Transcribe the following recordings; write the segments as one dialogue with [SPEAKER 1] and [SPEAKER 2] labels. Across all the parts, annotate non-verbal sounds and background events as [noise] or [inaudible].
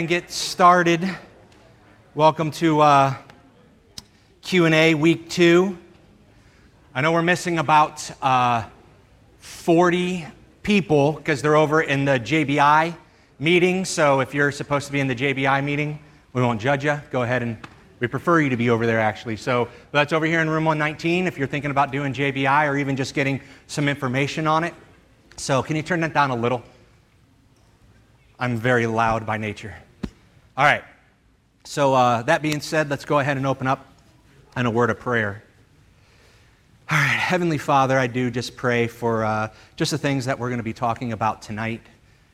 [SPEAKER 1] and get started. Welcome to uh, Q&A week two. I know we're missing about uh, 40 people because they're over in the JBI meeting. So if you're supposed to be in the JBI meeting, we won't judge you. Go ahead and we prefer you to be over there actually. So that's over here in room 119 if you're thinking about doing JBI or even just getting some information on it. So can you turn that down a little? I'm very loud by nature. All right. So, uh, that being said, let's go ahead and open up in a word of prayer. All right, Heavenly Father, I do just pray for uh, just the things that we're going to be talking about tonight,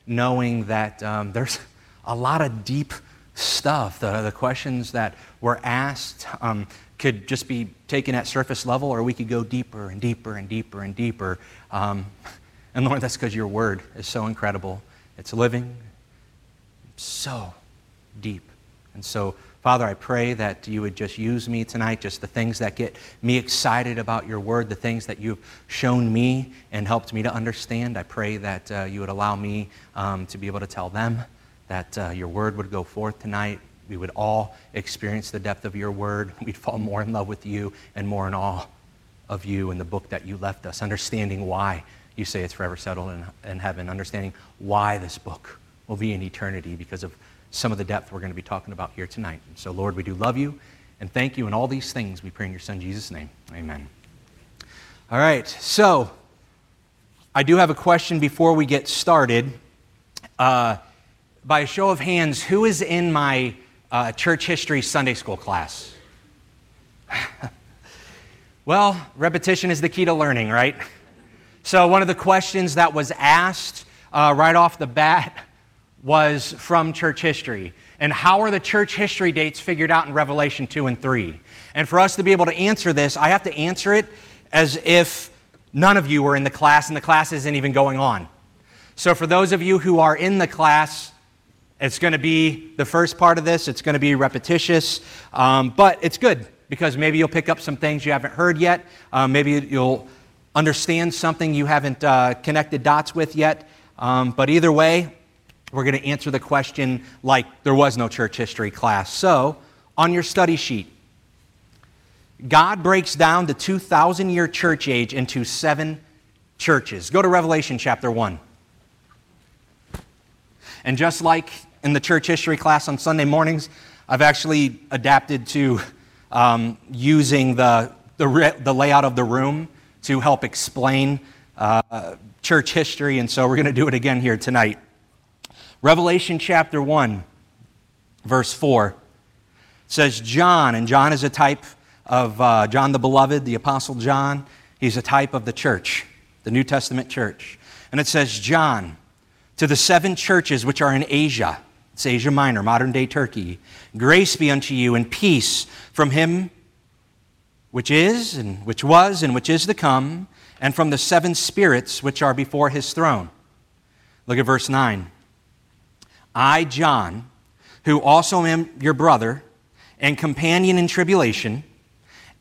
[SPEAKER 1] knowing that um, there's a lot of deep stuff. The, the questions that were asked um, could just be taken at surface level, or we could go deeper and deeper and deeper and deeper. Um, and Lord, that's because your word is so incredible. It's living, so deep. And so, Father, I pray that you would just use me tonight, just the things that get me excited about your word, the things that you've shown me and helped me to understand. I pray that uh, you would allow me um, to be able to tell them that uh, your word would go forth tonight. We would all experience the depth of your word. [laughs] We'd fall more in love with you and more in awe of you and the book that you left us, understanding why you say it's forever settled in, in heaven, understanding why this book will be in eternity because of some of the depth we're going to be talking about here tonight. And so, Lord, we do love you and thank you in all these things. We pray in your Son, Jesus' name. Amen. All right, so I do have a question before we get started. Uh, by a show of hands, who is in my uh, church history Sunday school class? [laughs] well, repetition is the key to learning, right? So, one of the questions that was asked uh, right off the bat was from church history. And how are the church history dates figured out in Revelation 2 and 3? And for us to be able to answer this, I have to answer it as if none of you were in the class and the class isn't even going on. So, for those of you who are in the class, it's going to be the first part of this. It's going to be repetitious, um, but it's good because maybe you'll pick up some things you haven't heard yet. Um, maybe you'll understand something you haven't uh, connected dots with yet. Um, but either way, we're going to answer the question like there was no church history class. So, on your study sheet, God breaks down the 2,000 year church age into seven churches. Go to Revelation chapter 1. And just like in the church history class on Sunday mornings, I've actually adapted to um, using the, the, the, layout of the room to help explain uh, church history, and so we're going to do it again here tonight. Revelation chapter 1, verse 4 says, John, and John is a type of uh, John the Beloved, the Apostle John. He's a type of the church, the New Testament church. And it says, John, to the seven churches which are in Asia, it's Asia Minor, modern day Turkey, grace be unto you and peace from him which is, and which was, and which is to come, and from the seven spirits which are before his throne. Look at verse 9. I, John, who also am your brother and companion in tribulation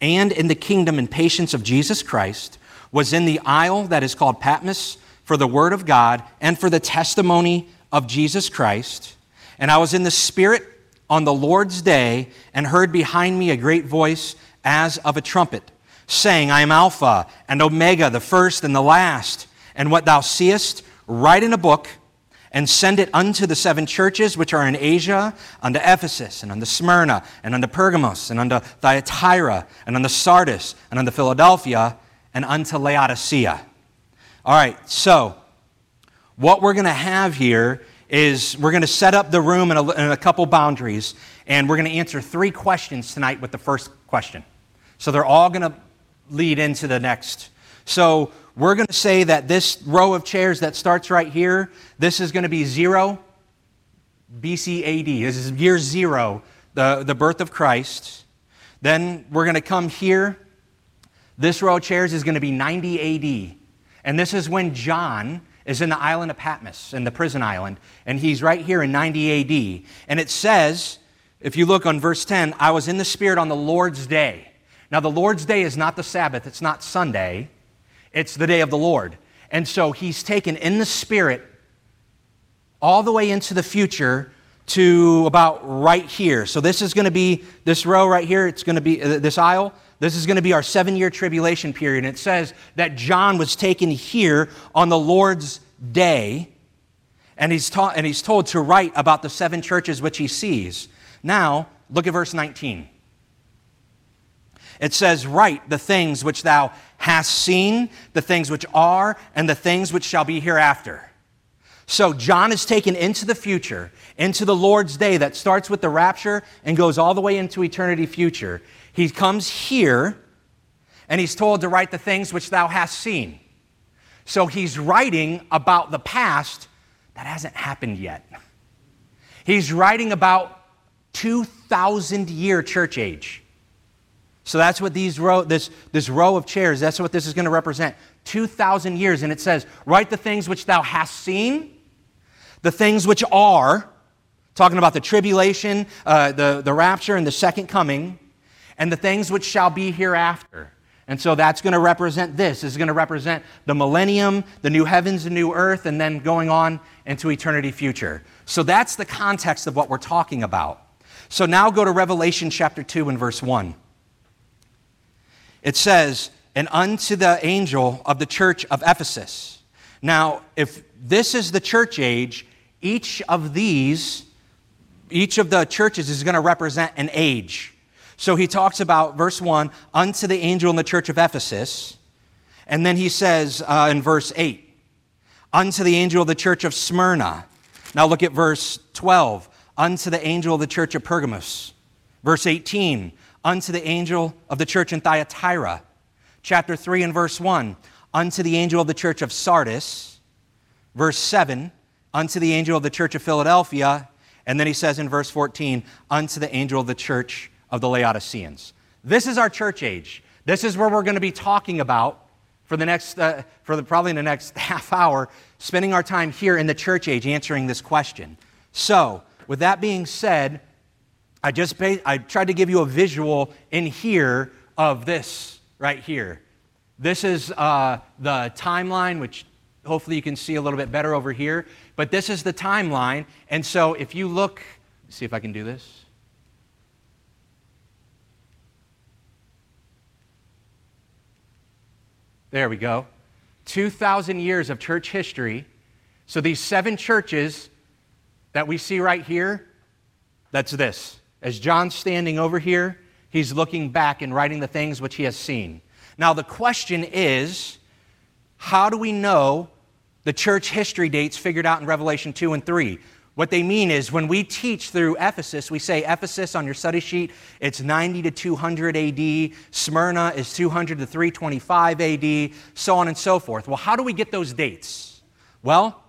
[SPEAKER 1] and in the kingdom and patience of Jesus Christ, was in the isle that is called Patmos for the word of God and for the testimony of Jesus Christ. And I was in the Spirit on the Lord's day and heard behind me a great voice as of a trumpet, saying, I am Alpha and Omega, the first and the last. And what thou seest, write in a book and send it unto the seven churches which are in Asia, unto Ephesus, and unto Smyrna, and unto Pergamos, and unto Thyatira, and unto Sardis, and unto Philadelphia, and unto Laodicea. All right, so what we're going to have here is we're going to set up the room in a, in a couple boundaries, and we're going to answer three questions tonight with the first question. So they're all going to lead into the next. So we're going to say that this row of chairs that starts right here, this is going to be zero BC AD. This is year zero, the, the birth of Christ. Then we're going to come here. This row of chairs is going to be 90 AD. And this is when John is in the island of Patmos, in the prison island. And he's right here in 90 AD. And it says, if you look on verse 10, I was in the Spirit on the Lord's day. Now, the Lord's day is not the Sabbath, it's not Sunday. It's the day of the Lord. And so he's taken in the Spirit all the way into the future to about right here. So this is going to be this row right here. It's going to be uh, this aisle. This is going to be our seven year tribulation period. And it says that John was taken here on the Lord's day. And he's, ta- and he's told to write about the seven churches which he sees. Now, look at verse 19. It says, Write the things which thou hast seen, the things which are, and the things which shall be hereafter. So John is taken into the future, into the Lord's day that starts with the rapture and goes all the way into eternity future. He comes here and he's told to write the things which thou hast seen. So he's writing about the past that hasn't happened yet. He's writing about 2,000 year church age. So that's what these row, this, this row of chairs, that's what this is going to represent. 2,000 years. And it says, Write the things which thou hast seen, the things which are, talking about the tribulation, uh, the, the rapture, and the second coming, and the things which shall be hereafter. And so that's going to represent this. This is going to represent the millennium, the new heavens, the new earth, and then going on into eternity future. So that's the context of what we're talking about. So now go to Revelation chapter 2 and verse 1. It says, And unto the angel of the church of Ephesus. Now, if this is the church age, each of these, each of the churches is going to represent an age. So he talks about, verse 1, unto the angel in the church of Ephesus. And then he says uh, in verse 8, unto the angel of the church of Smyrna. Now look at verse 12, unto the angel of the church of Pergamos. Verse 18, unto the angel of the church in Thyatira. Chapter 3 and verse 1, unto the angel of the church of Sardis. Verse 7, unto the angel of the church of Philadelphia. And then he says in verse 14, unto the angel of the church of the Laodiceans. This is our church age. This is where we're going to be talking about for the next, uh, for the, probably in the next [laughs] half hour, spending our time here in the church age answering this question. So, with that being said, I just I tried to give you a visual in here of this right here. This is uh, the timeline, which hopefully you can see a little bit better over here. But this is the timeline. And so if you look, see if I can do this. There we go. 2,000 years of church history. So these seven churches that we see right here, that's this. As John's standing over here, he's looking back and writing the things which he has seen. Now, the question is how do we know the church history dates figured out in Revelation 2 and 3? What they mean is when we teach through Ephesus, we say Ephesus on your study sheet, it's 90 to 200 AD. Smyrna is 200 to 325 AD, so on and so forth. Well, how do we get those dates? Well,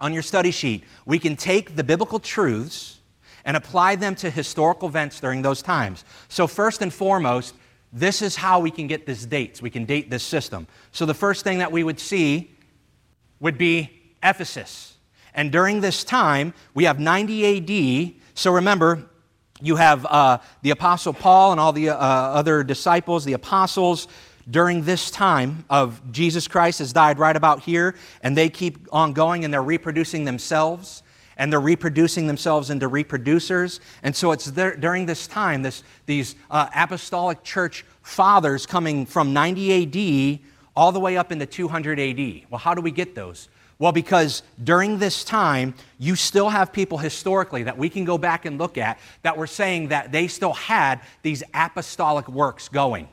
[SPEAKER 1] on your study sheet, we can take the biblical truths and apply them to historical events during those times. So, first and foremost, this is how we can get these dates. We can date this system. So, the first thing that we would see would be Ephesus. And during this time, we have 90 AD. So remember, you have uh, the Apostle Paul and all the uh, other disciples, the apostles, during this time of Jesus Christ has died right about here, and they keep on going and they're reproducing themselves and they're reproducing themselves into reproducers. And so it's there, during this time, this, these uh, apostolic church fathers coming from 90 AD all the way up into 200 AD. Well, how do we get those? Well, because during this time, you still have people historically that we can go back and look at that were saying that they still had these apostolic works going.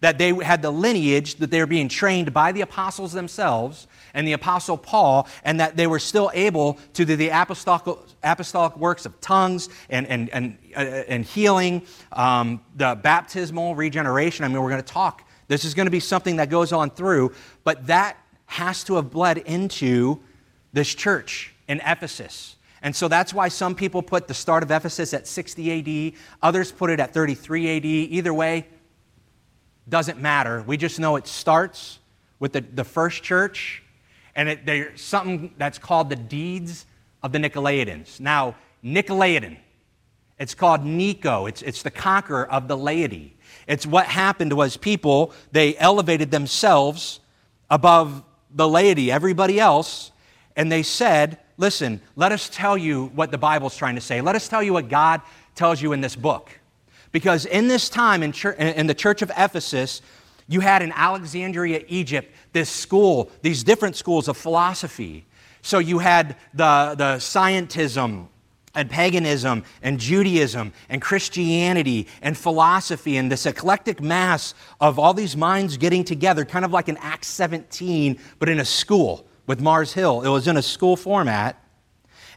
[SPEAKER 1] That they had the lineage, that they were being trained by the apostles themselves and the apostle Paul, and that they were still able to do the apostolic, apostolic works of tongues and, and, and, uh, and healing, um, the baptismal regeneration. I mean, we're going to talk. This is going to be something that goes on through, but that has to have bled into this church in Ephesus. And so that's why some people put the start of Ephesus at 60 AD, others put it at 33 AD. Either way, doesn't matter. We just know it starts with the, the first church, and it, there's something that's called the deeds of the Nicolaitans. Now, Nicolaitan, it's called Nico, it's, it's the conqueror of the laity. It's what happened was people, they elevated themselves above the laity, everybody else, and they said, listen, let us tell you what the Bible's trying to say. Let us tell you what God tells you in this book. Because in this time in, church, in the church of Ephesus, you had in Alexandria, Egypt, this school, these different schools of philosophy. So you had the, the scientism and paganism and Judaism and Christianity and philosophy and this eclectic mass of all these minds getting together, kind of like an Acts 17, but in a school with Mars Hill. It was in a school format.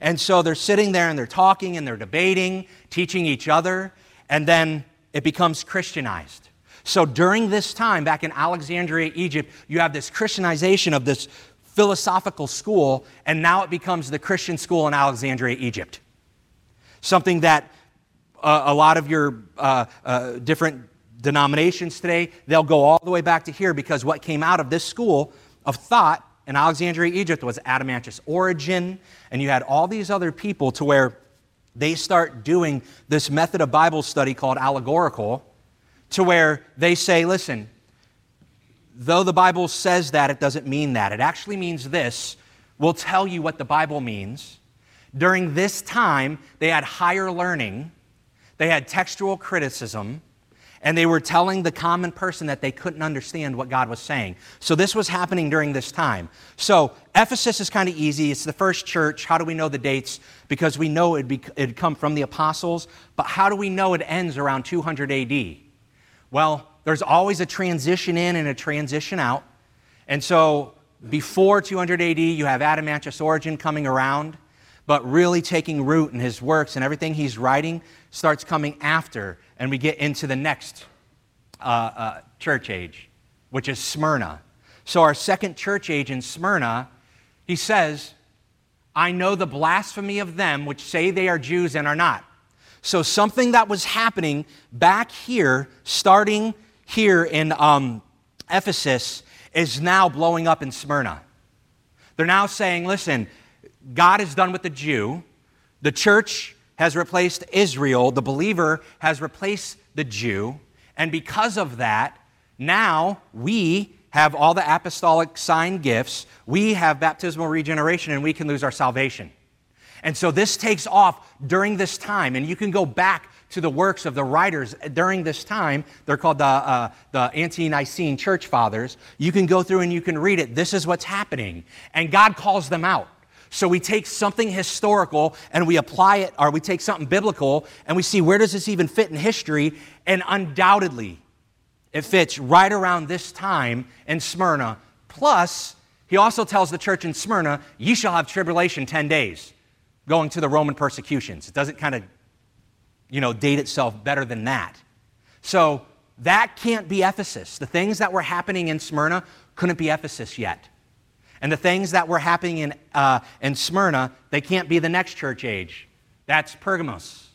[SPEAKER 1] And so they're sitting there and they're talking and they're debating, teaching each other, and then it becomes Christianized. So during this time, back in Alexandria, Egypt, you have this Christianization of this philosophical school, and now it becomes the Christian school in Alexandria, Egypt. Something that uh, a lot of your uh, uh, different denominations today, they'll go all the way back to here because what came out of this school of thought in Alexandria, Egypt was Adamantius Origen, and you had all these other people to where they start doing this method of Bible study called allegorical, to where they say, listen, though the Bible says that, it doesn't mean that. It actually means this. We'll tell you what the Bible means. During this time, they had higher learning, they had textual criticism, and they were telling the common person that they couldn't understand what God was saying. So this was happening during this time. So Ephesus is kind of easy. It's the first church. How do we know the dates? Because we know it'd come from the apostles. But how do we know it ends around 200 AD? Well, there's always a transition in and a transition out. And so before 200 AD, you have Adamantius Origen coming around, but really taking root in his works and everything he's writing starts coming after and we get into the next uh, uh, church age, which is Smyrna. So, our second church age in Smyrna, he says, I know the blasphemy of them which say they are Jews and are not. So, something that was happening back here, starting here in um, Ephesus, is now blowing up in Smyrna. They're now saying, listen, God is done with the Jew. The church has replaced Israel, the believer has replaced the Jew, and because of that, now we have all the apostolic sign gifts, we have baptismal regeneration, and we can lose our salvation. And so this takes off during this time, and you can go back to the works of the writers during this time. They're called the, uh, the Ante Nicene Church Fathers. You can go through and you can read it. This is what's happening. And God calls them out. So we take something historical and we apply it, or we take something biblical and we see where does this even fit in history, and undoubtedly it fits right around this time in Smyrna. Plus, he also tells the church in Smyrna, ye shall have tribulation 10 days, going to the Roman persecutions. It doesn't kind of, you know, date itself better than that. So that can't be Ephesus. The things that were happening in Smyrna couldn't be Ephesus yet. And the things that were happening in, uh, in Smyrna, they can't be the next church age. That's Pergamos.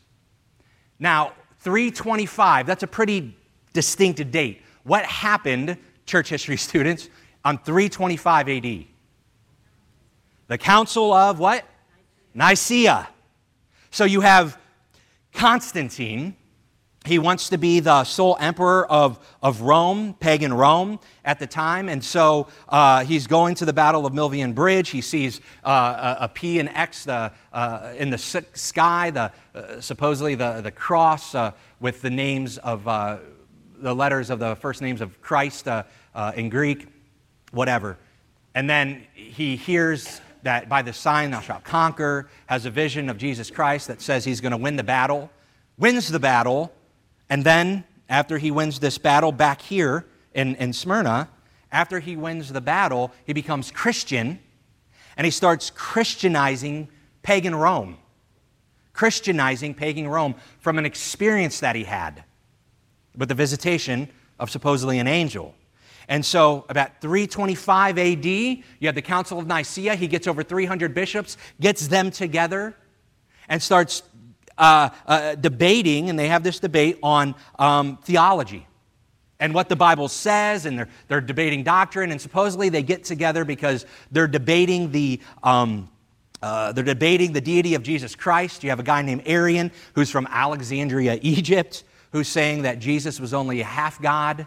[SPEAKER 1] Now, 325, that's a pretty distinct date. What happened, church history [laughs] students, on 325 AD? The Council of what? Nicaea. So you have Constantine, he wants to be the sole emperor of, of Rome, pagan Rome at the time. And so uh, he's going to the Battle of Milvian Bridge. He sees uh, a, a P and X the, uh, in the sky, the, uh, supposedly the, the cross uh, with the names of uh, the letters of the first names of Christ in Greek, whatever. And then he hears that by the sign thou shalt conquer, has a vision of Jesus Christ that says he's going to win the battle, wins the battle and then, after he wins this battle back here in, in Smyrna, after he wins the battle, he becomes Christian and he starts Christianizing pagan Rome. Christianizing pagan Rome from an experience that he had with the visitation of supposedly an angel. And so, about 325 AD, you have the Council of Nicaea. He gets over 300 bishops, gets them together, and starts uh, uh, debating, and they have this debate on um, theology and what the Bible says, and they're, they're debating doctrine, and supposedly they get together because they're debating the. Um, uh, they're debating the deity of Jesus Christ. You have a guy named Arian who's from Alexandria, Egypt, who's saying that Jesus was only a half God.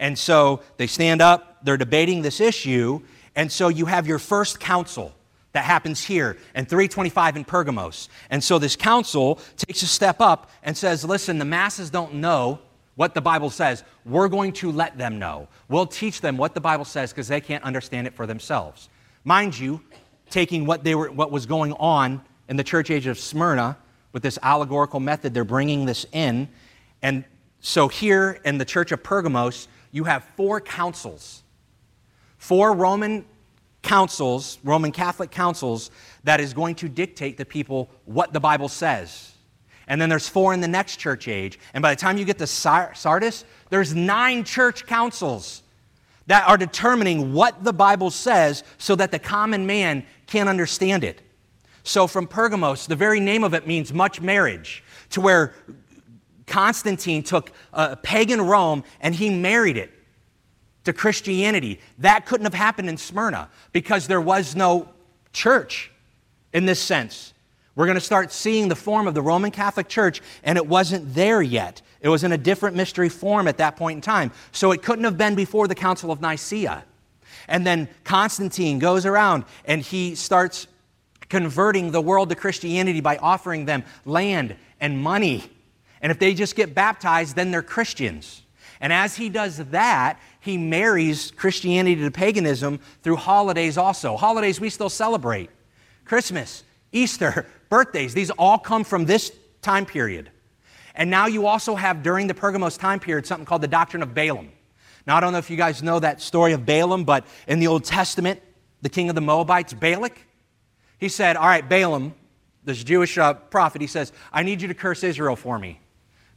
[SPEAKER 1] And so they stand up, they're debating this issue, and so you have your first council that happens here and 325 in Pergamos. And so this council takes a step up and says, listen, the masses don't know what the Bible says. We're going to let them know. We'll teach them what the Bible says because they can't understand it for themselves. Mind you, taking what, they were, what was going on in the church age of Smyrna with this allegorical method, they're bringing this in. And so here in the church of Pergamos, you have four councils, four Roman councils, Roman Catholic councils, that is going to dictate to people what the Bible says. And then there's four in the next church age. And by the time you get to Sardis, there's nine church councils that are determining what the Bible says so that the common man can understand it. So from Pergamos, the very name of it means much marriage, to where Constantine took a pagan Rome and he married it to Christianity. That couldn't have happened in Smyrna because there was no church in this sense. We're going to start seeing the form of the Roman Catholic Church, and it wasn't there yet. It was in a different mystery form at that point in time. So it couldn't have been before the Council of Nicaea. And then Constantine goes around and he starts converting the world to Christianity by offering them land and money. And if they just get baptized, then they're Christians. And as he does that, he marries Christianity to paganism through holidays also. Holidays we still celebrate Christmas, Easter, [laughs] birthdays, these all come from this time period. And now you also have during the Pergamos time period something called the doctrine of Balaam. Now, I don't know if you guys know that story of Balaam, but in the Old Testament, the king of the Moabites, Balak, he said, All right, Balaam, this Jewish uh, prophet, he says, I need you to curse Israel for me.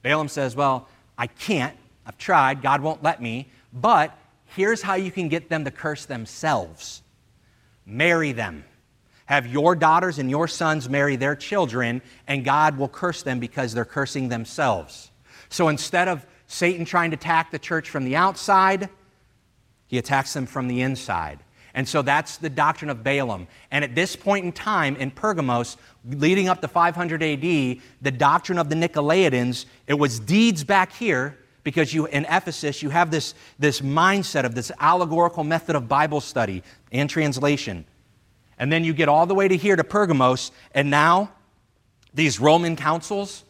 [SPEAKER 1] Balaam says, Well, I can't. I've tried. God won't let me. But here's how you can get them to curse themselves marry them. Have your daughters and your sons marry their children, and God will curse them because they're cursing themselves. So instead of Satan trying to attack the church from the outside, he attacks them from the inside. And so that's the doctrine of Balaam. And at this point in time in Pergamos, leading up to 500 AD, the doctrine of the Nicolaitans, it was deeds back here because you in Ephesus you have this, this mindset of this allegorical method of Bible study and translation. And then you get all the way to here to Pergamos, and now these Roman councils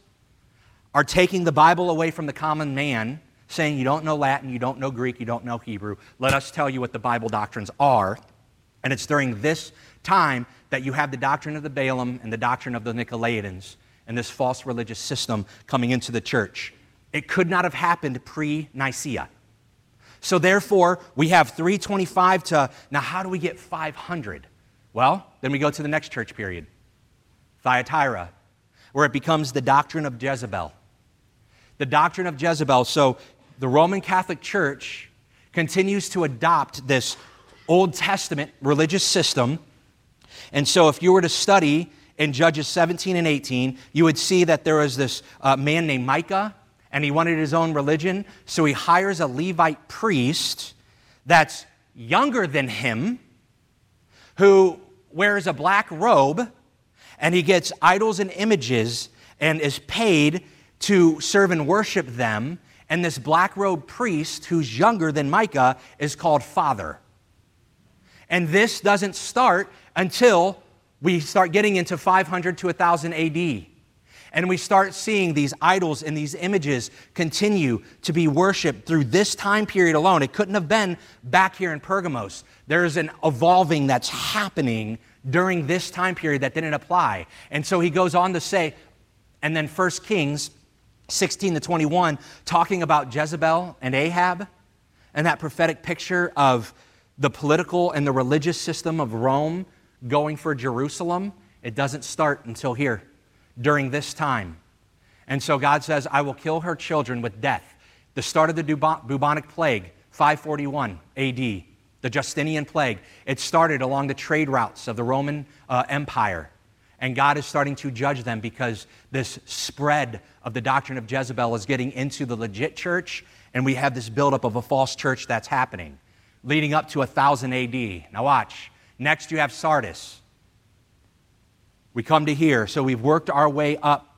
[SPEAKER 1] are taking the Bible away from the common man saying, You don't know Latin, you don't know Greek, you don't know Hebrew. Let us tell you what the Bible doctrines are. And it's during this time that you have the doctrine of the Balaam and the doctrine of the Nicolaitans and this false religious system coming into the church. It could not have happened pre Nicaea. So, therefore, we have 325 to now, how do we get 500? Well, then we go to the next church period, Thyatira, where it becomes the doctrine of Jezebel the doctrine of Jezebel. So the Roman Catholic Church continues to adopt this Old Testament religious system. And so if you were to study in Judges 17 and 18, you would see that there was this uh, man named Micah, and he wanted his own religion. So he hires a Levite priest that's younger than him, who wears a black robe, and he gets idols and images and is paid to serve and worship them. And this black robed priest, who's younger than Micah, is called Father. And this doesn't start until we start getting into 500 to 1000 AD. And we start seeing these idols and these images continue to be worshiped through this time period alone. It couldn't have been back here in Pergamos. There's an evolving that's happening during this time period that didn't apply. And so he goes on to say, and then First Kings 16 to 21, talking about Jezebel and Ahab and that prophetic picture of the political and the religious system of Rome going for Jerusalem. It doesn't start until here, during this time. And so God says, I will kill her children with death. The start of the bubonic plague, 541 AD, the Justinian plague, it started along the trade routes of the Roman uh, Empire. And God is starting to judge them because this spread of the doctrine of Jezebel is getting into the legit church, and we have this buildup of a false church that's happening, leading up to 1000 AD. Now, watch. Next, you have Sardis. We come to here, so we've worked our way up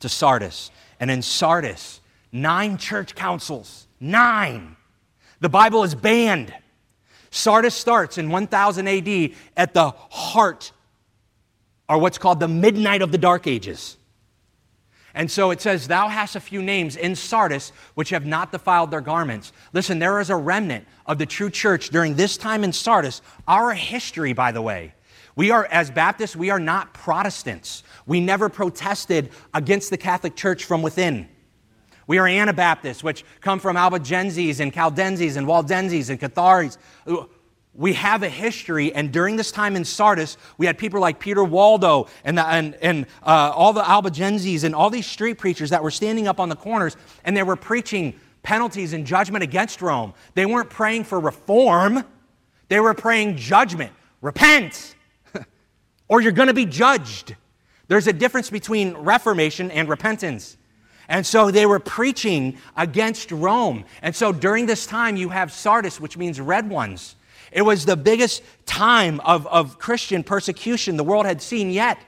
[SPEAKER 1] to Sardis. And in Sardis, nine church councils, nine. The Bible is banned. Sardis starts in 1000 AD at the heart, or what's called the midnight of the Dark Ages. And so it says, Thou hast a few names in Sardis which have not defiled their garments. Listen, there is a remnant of the true church during this time in Sardis. Our history, by the way, we are, as Baptists, we are not Protestants. We never protested against the Catholic Church from within. We are Anabaptists, which come from Albigenses and Caldenses and Waldenses and Catharis. We have a history, and during this time in Sardis, we had people like Peter Waldo and, the, and, and uh, all the Albigenses and all these street preachers that were standing up on the corners, and they were preaching penalties and judgment against Rome. They weren't praying for reform, they were praying judgment. Repent, [laughs] or you're going to be judged. There's a difference between reformation and repentance. And so they were preaching against Rome. And so during this time, you have Sardis, which means red ones. It was the biggest time of, of Christian persecution the world had seen yet.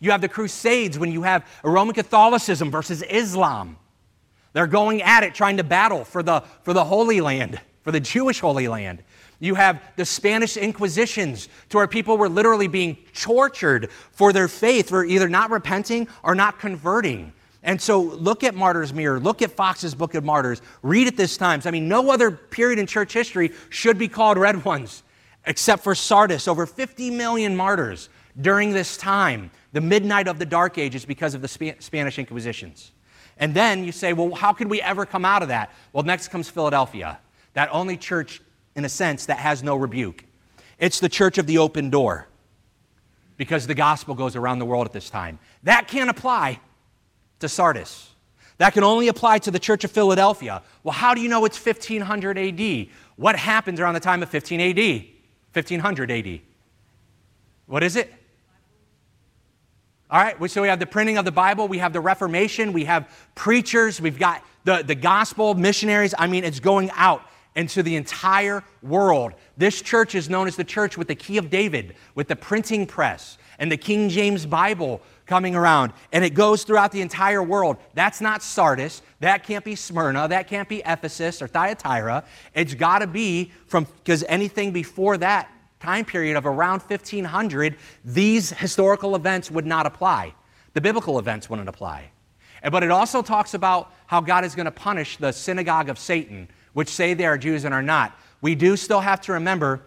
[SPEAKER 1] You have the Crusades when you have Roman Catholicism versus Islam. They're going at it, trying to battle for the, for the Holy Land, for the Jewish Holy Land. You have the Spanish Inquisitions, to where people were literally being tortured for their faith, for either not repenting or not converting. And so look at Martyr's Mirror, look at Foxe's Book of Martyrs, read it this time. I mean, no other period in church history should be called red ones except for Sardis. Over 50 million martyrs during this time, the midnight of the Dark Ages, because of the Spanish Inquisitions. And then you say, well, how could we ever come out of that? Well, next comes Philadelphia, that only church, in a sense, that has no rebuke. It's the church of the open door because the gospel goes around the world at this time. That can't apply to Sardis. That can only apply to the church of Philadelphia. Well, how do you know it's 1500 AD? What happens around the time of 15 AD? 1500 AD. What is it? All right, so we have the printing of the Bible, we have the Reformation, we have preachers, we've got the, the gospel, missionaries. I mean, it's going out into the entire world. This church is known as the church with the key of David, with the printing press and the King James Bible coming around, and it goes throughout the entire world. That's not Sardis. That can't be Smyrna. That can't be Ephesus or Thyatira. It's got to be from, because anything before that time period of around 1500, these historical events would not apply. The biblical events wouldn't apply. But it also talks about how God is going to punish the synagogue of Satan, which say they are Jews and are not. We do still have to remember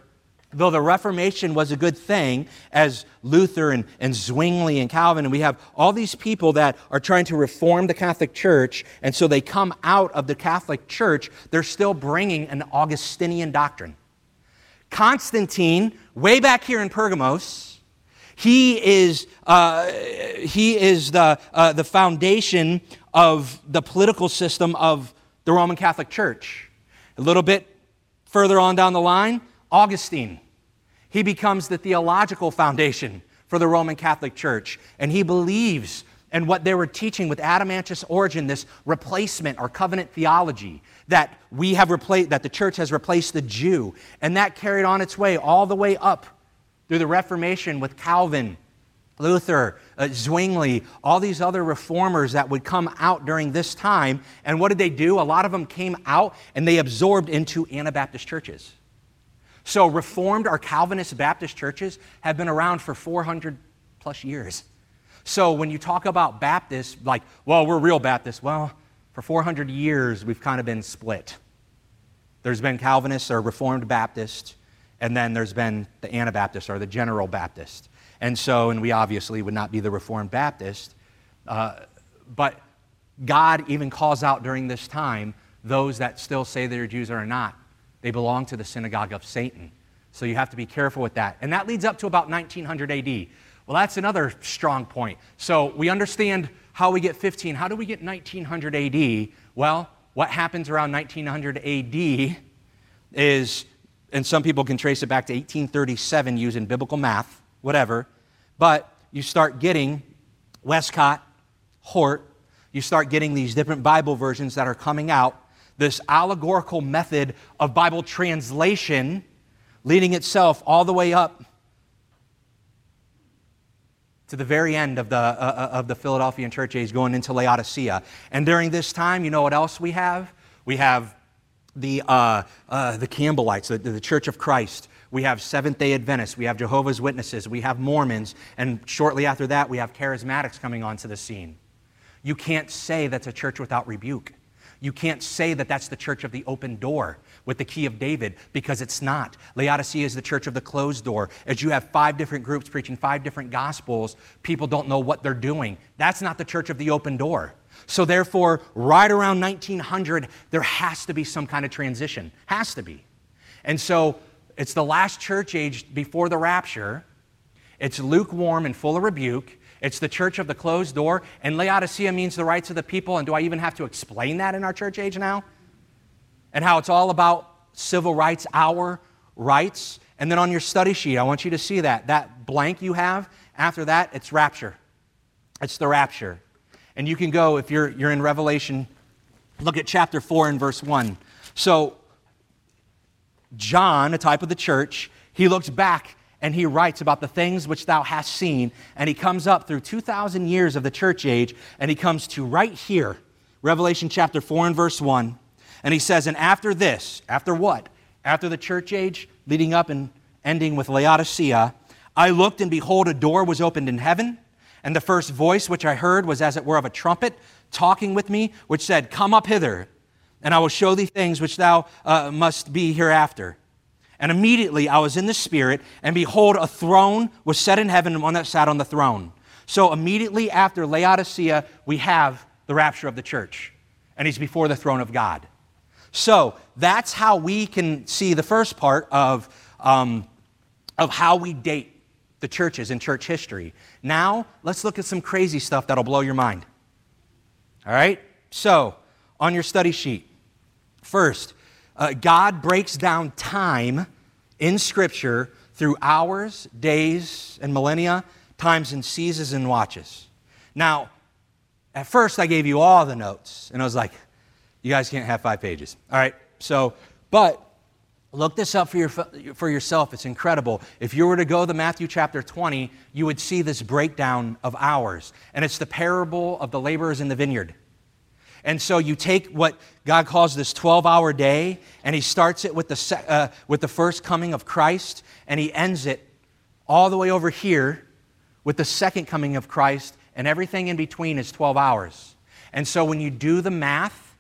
[SPEAKER 1] though the Reformation was a good thing, as Luther and, and Zwingli and Calvin, and we have all these people that are trying to reform the Catholic Church, and so they come out of the Catholic Church, they're still bringing an Augustinian doctrine. Constantine, way back here in Pergamos, he is, uh, he is the, uh, the foundation of the political system of the Roman Catholic Church. A little bit further on down the line, Augustine. He becomes the theological foundation for the Roman Catholic Church, and he believes in what they were teaching with Adamantius Origen, this replacement or covenant theology that we have replaced, that the church has replaced the Jew, and that carried on its way all the way up through the Reformation with Calvin, Luther, uh, Zwingli, all these other reformers that would come out during this time. And what did they do? A lot of them came out and they absorbed into Anabaptist churches. So, Reformed or Calvinist Baptist churches have been around for 400 plus years. So, when you talk about Baptists, like, well, we're real Baptists, well, for 400 years, we've kind of been split. There's been Calvinists or Reformed Baptists, and then there's been the Anabaptist or the General Baptist. And so, and we obviously would not be the Reformed Baptist, uh, but God even calls out during this time those that still say they're Jews or not. They belong to the synagogue of Satan. So you have to be careful with that. And that leads up to about 1900 AD. Well, that's another strong point. So we understand how we get 15. How do we get 1900 AD? Well, what happens around 1900 AD is, and some people can trace it back to 1837 using biblical math, whatever, but you start getting Westcott, Hort, you start getting these different Bible versions that are coming out this allegorical method of Bible translation, leading itself all the way up to the very end of the, uh, uh, of the Philadelphian church age, going into Laodicea. And during this time, you know what else we have? We have the, uh, uh, the Campbellites, the, the Church of Christ. We have Seventh day Adventists. We have Jehovah's Witnesses. We have Mormons. And shortly after that, we have Charismatics coming onto the scene. You can't say that's a church without rebuke. You can't say that that's the church of the open door with the key of David because it's not. Laodicea is the church of the closed door. As you have five different groups preaching five different gospels, people don't know what they're doing. That's not the church of the open door. So, therefore, right around 1900, there has to be some kind of transition. Has to be. And so, it's the last church age before the rapture. It's lukewarm and full of rebuke. It's the church of the closed door. And Laodicea means the rights of the people. And do I even have to explain that in our church age now? And how it's all about civil rights, our rights. And then on your study sheet, I want you to see that. That blank you have, after that, it's rapture. It's the rapture. And you can go, if you're, you're in Revelation, look at chapter 4 and verse 1. So, John, a type of the church, he looks back and he writes about the things which thou hast seen. And he comes up through 2,000 years of the church age, and he comes to right here, Revelation chapter 4 and verse 1. And he says, And after this, after what? After the church age, leading up and ending with Laodicea, I looked, and behold, a door was opened in heaven. And the first voice which I heard was as it were of a trumpet talking with me, which said, Come up hither, and I will show thee things which thou uh, must be hereafter. And immediately I was in the Spirit, and behold, a throne was set in heaven, and one that sat on the throne. So immediately after Laodicea, we have the rapture of the church, and he's before the throne of God. So that's how we can see the first part of, um, of how we date the churches in church history. Now, let's look at some crazy stuff that'll blow your mind. All right? So, on your study sheet, first, uh, God breaks down time in Scripture through hours, days, and millennia, times and seasons and watches. Now, at first I gave you all the notes, and I was like, you guys can't have five pages. All right, so, but look this up for, your, for yourself. It's incredible. If you were to go to Matthew chapter 20, you would see this breakdown of hours, and it's the parable of the laborers in the vineyard. And so you take what God calls this 12 hour day, and He starts it with the, uh, with the first coming of Christ, and He ends it all the way over here with the second coming of Christ, and everything in between is 12 hours. And so when you do the math,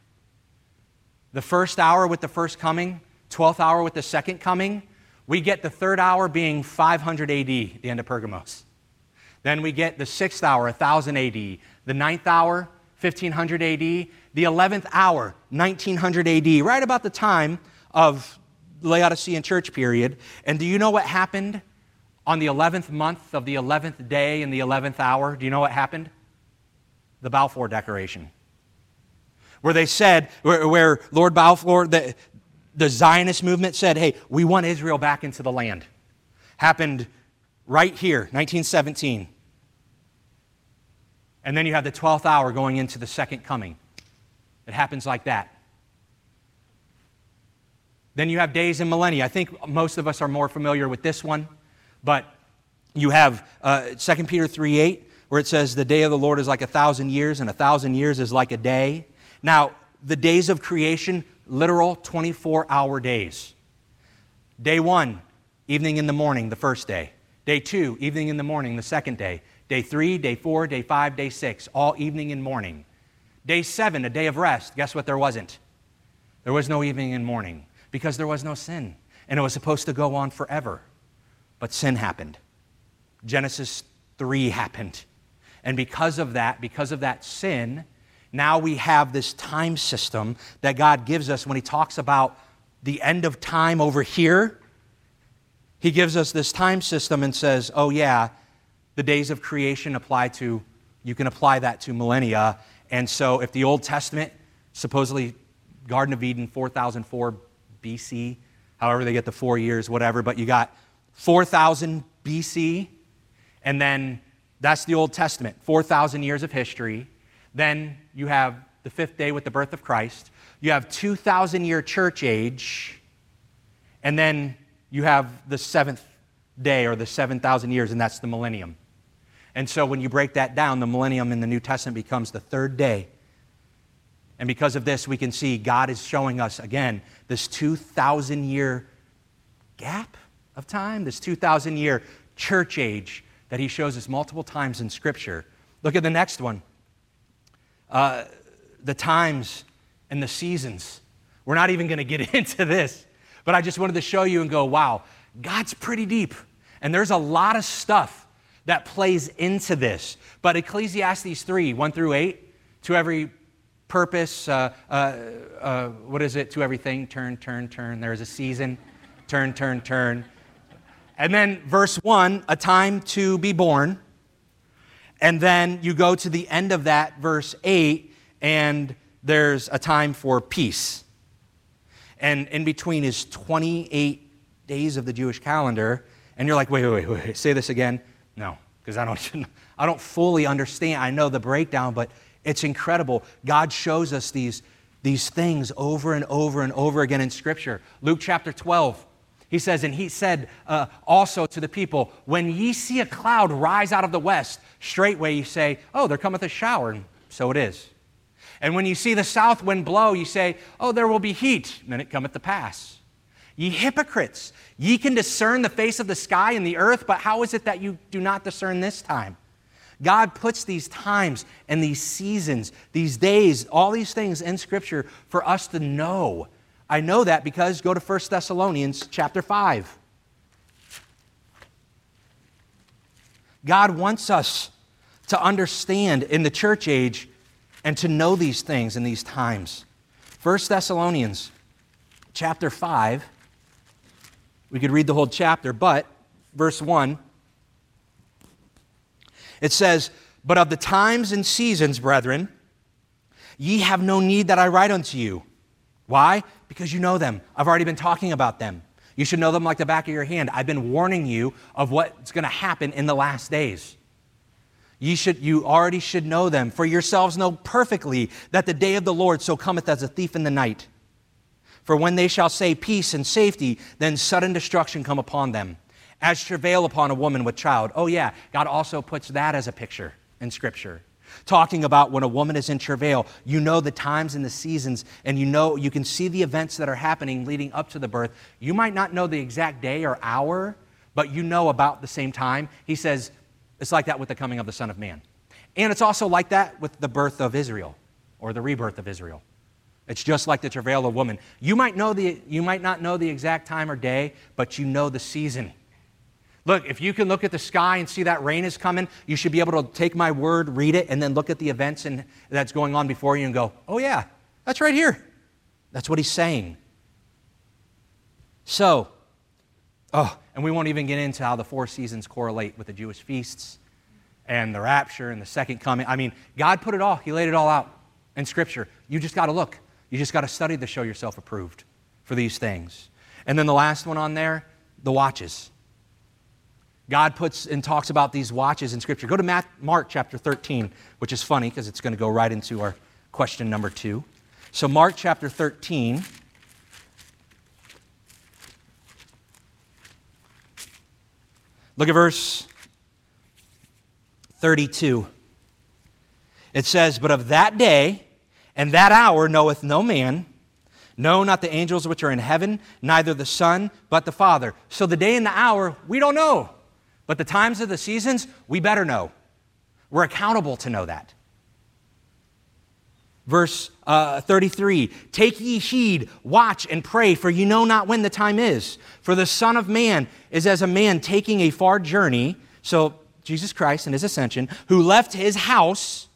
[SPEAKER 1] the first hour with the first coming, 12th hour with the second coming, we get the third hour being 500 AD, the end of Pergamos. Then we get the sixth hour, 1000 AD. The ninth hour, 1500 AD, the 11th hour, 1900 AD, right about the time of Laodicean church period. And do you know what happened on the 11th month of the 11th day in the 11th hour? Do you know what happened? The Balfour Declaration. Where they said, where, where Lord Balfour, the, the Zionist movement said, hey, we want Israel back into the land. Happened right here, 1917. And then you have the 12th hour going into the second coming. It happens like that. Then you have days and millennia. I think most of us are more familiar with this one, but you have uh, 2 Peter 3 8, where it says, The day of the Lord is like a thousand years, and a thousand years is like a day. Now, the days of creation, literal 24 hour days. Day one, evening in the morning, the first day. Day two, evening in the morning, the second day. Day three, day four, day five, day six, all evening and morning. Day seven, a day of rest. Guess what? There wasn't. There was no evening and morning because there was no sin. And it was supposed to go on forever. But sin happened. Genesis 3 happened. And because of that, because of that sin, now we have this time system that God gives us when He talks about the end of time over here. He gives us this time system and says, oh, yeah, the days of creation apply to, you can apply that to millennia. And so if the Old Testament, supposedly Garden of Eden, 4004 BC, however they get the four years, whatever, but you got 4000 BC, and then that's the Old Testament, 4,000 years of history. Then you have the fifth day with the birth of Christ. You have 2,000 year church age. And then you have the seventh day or the 7,000 years, and that's the millennium. And so when you break that down, the millennium in the New Testament becomes the third day. And because of this, we can see God is showing us again this 2,000 year gap of time, this 2,000 year church age that he shows us multiple times in Scripture. Look at the next one uh, the times and the seasons. We're not even going to get [laughs] into this, but I just wanted to show you and go, wow, God's pretty deep. And there's a lot of stuff that plays into this. But Ecclesiastes 3 1 through 8, to every purpose, uh, uh, uh, what is it? To everything, turn, turn, turn. There's a season, turn, turn, turn. And then verse 1, a time to be born. And then you go to the end of that, verse 8, and there's a time for peace. And in between is 28 days of the Jewish calendar. And you're like, wait, wait, wait, wait, say this again. No, because I don't, I don't fully understand. I know the breakdown, but it's incredible. God shows us these, these things over and over and over again in Scripture. Luke chapter 12, he says, And he said uh, also to the people, When ye see a cloud rise out of the west, straightway you say, Oh, there cometh a shower. And so it is. And when you see the south wind blow, you say, Oh, there will be heat. And then it cometh to pass. Ye hypocrites, ye can discern the face of the sky and the earth, but how is it that you do not discern this time? God puts these times and these seasons, these days, all these things in Scripture for us to know I know that because go to 1 Thessalonians chapter 5. God wants us to understand in the church age and to know these things in these times. 1 Thessalonians chapter 5. We could read the whole chapter, but verse 1 it says, But of the times and seasons, brethren, ye have no need that I write unto you. Why? Because you know them. I've already been talking about them. You should know them like the back of your hand. I've been warning you of what's going to happen in the last days. You, should, you already should know them. For yourselves know perfectly that the day of the Lord so cometh as a thief in the night. For when they shall say peace and safety, then sudden destruction come upon them, as travail upon a woman with child. Oh, yeah, God also puts that as a picture in Scripture talking about when a woman is in travail. You know the times and the seasons, and you know you can see the events that are happening leading up to the birth. You might not know the exact day or hour, but you know about the same time. He says it's like that with the coming of the Son of Man. And it's also like that with the birth of Israel or the rebirth of Israel. It's just like the travail of woman. You might, know the, you might not know the exact time or day, but you know the season. Look, if you can look at the sky and see that rain is coming, you should be able to take my word, read it, and then look at the events and, that's going on before you and go, oh, yeah, that's right here. That's what he's saying. So, oh, and we won't even get into how the four seasons correlate with the Jewish feasts and the rapture and the second coming. I mean, God put it all, He laid it all out in Scripture. You just got to look. You just got to study to show yourself approved for these things. And then the last one on there, the watches. God puts and talks about these watches in Scripture. Go to Mark chapter 13, which is funny because it's going to go right into our question number two. So, Mark chapter 13. Look at verse 32. It says, But of that day and that hour knoweth no man, no, not the angels which are in heaven, neither the Son, but the Father. So the day and the hour, we don't know. But the times of the seasons, we better know. We're accountable to know that. Verse uh, 33 Take ye heed, watch and pray, for you know not when the time is. For the Son of Man is as a man taking a far journey. So, Jesus Christ and his ascension, who left his house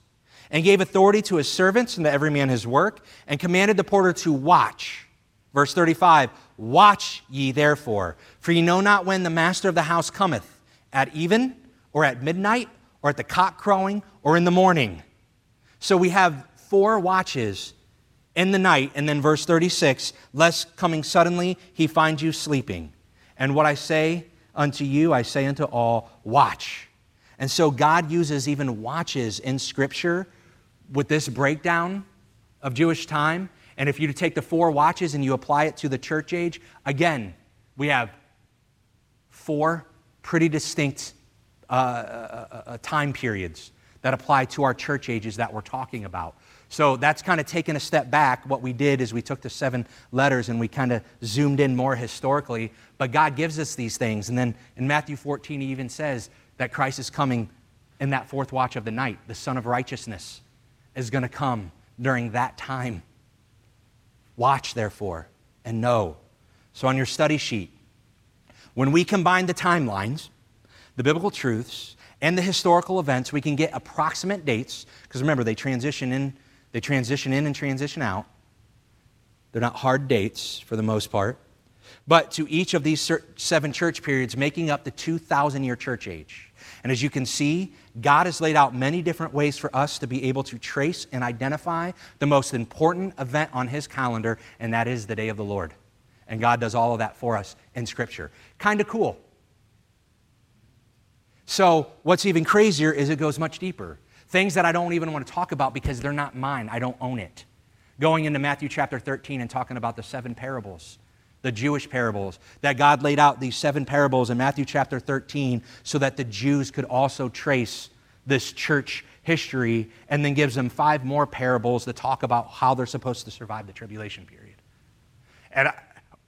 [SPEAKER 1] and gave authority to his servants and to every man his work, and commanded the porter to watch. Verse 35 Watch ye therefore, for ye know not when the master of the house cometh at even, or at midnight, or at the cock crowing, or in the morning. So we have four watches in the night, and then verse 36 lest coming suddenly he find you sleeping. And what I say unto you, I say unto all, watch. And so God uses even watches in Scripture with this breakdown of Jewish time. And if you take the four watches and you apply it to the church age, again, we have four pretty distinct uh, uh, uh, uh, time periods that apply to our church ages that we're talking about. So that's kind of taking a step back. What we did is we took the seven letters and we kind of zoomed in more historically. But God gives us these things. And then in Matthew 14, he even says that Christ is coming in that fourth watch of the night. The Son of Righteousness is going to come during that time. Watch, therefore, and know. So on your study sheet, when we combine the timelines, the biblical truths, and the historical events, we can get approximate dates. Because remember, they transition in, they transition in and transition out. They're not hard dates for the most part. But to each of these seven church periods, making up the 2,000 year church age. And as you can see, God has laid out many different ways for us to be able to trace and identify the most important event on His calendar, and that is the day of the Lord. And God does all of that for us in Scripture. Kind of cool. So, what's even crazier is it goes much deeper. Things that I don't even want to talk about because they're not mine, I don't own it. Going into Matthew chapter 13 and talking about the seven parables, the Jewish parables, that God laid out these seven parables in Matthew chapter 13 so that the Jews could also trace this church history and then gives them five more parables that talk about how they're supposed to survive the tribulation period. And I,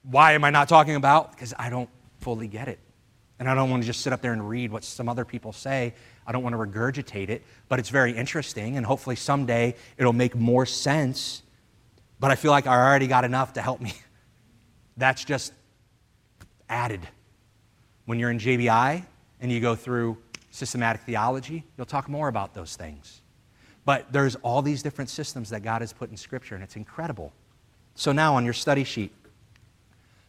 [SPEAKER 1] why am I not talking about? Because I don't fully get it. And I don't want to just sit up there and read what some other people say. I don't want to regurgitate it, but it's very interesting, and hopefully someday it'll make more sense. But I feel like I already got enough to help me. [laughs] That's just added. When you're in JBI and you go through systematic theology, you'll talk more about those things. But there's all these different systems that God has put in Scripture, and it's incredible. So now on your study sheet,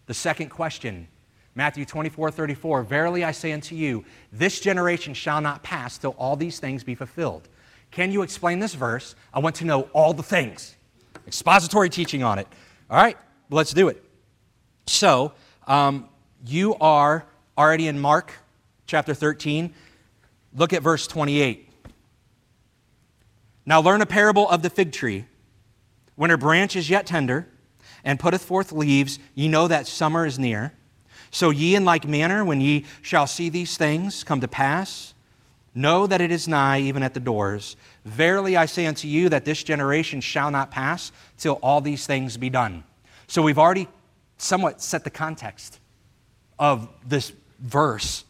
[SPEAKER 1] the second question Matthew 24, 34, Verily I say unto you, this generation shall not pass till all these things be fulfilled. Can you explain this verse? I want to know all the things. Expository teaching on it. All right, let's do it. So, um, you are already in Mark chapter 13. Look at verse 28. Now learn a parable of the fig tree. When her branch is yet tender and putteth forth leaves, ye know that summer is near. So ye in like manner, when ye shall see these things come to pass, know that it is nigh, even at the doors. Verily I say unto you that this generation shall not pass till all these things be done. So we've already somewhat set the context of this verse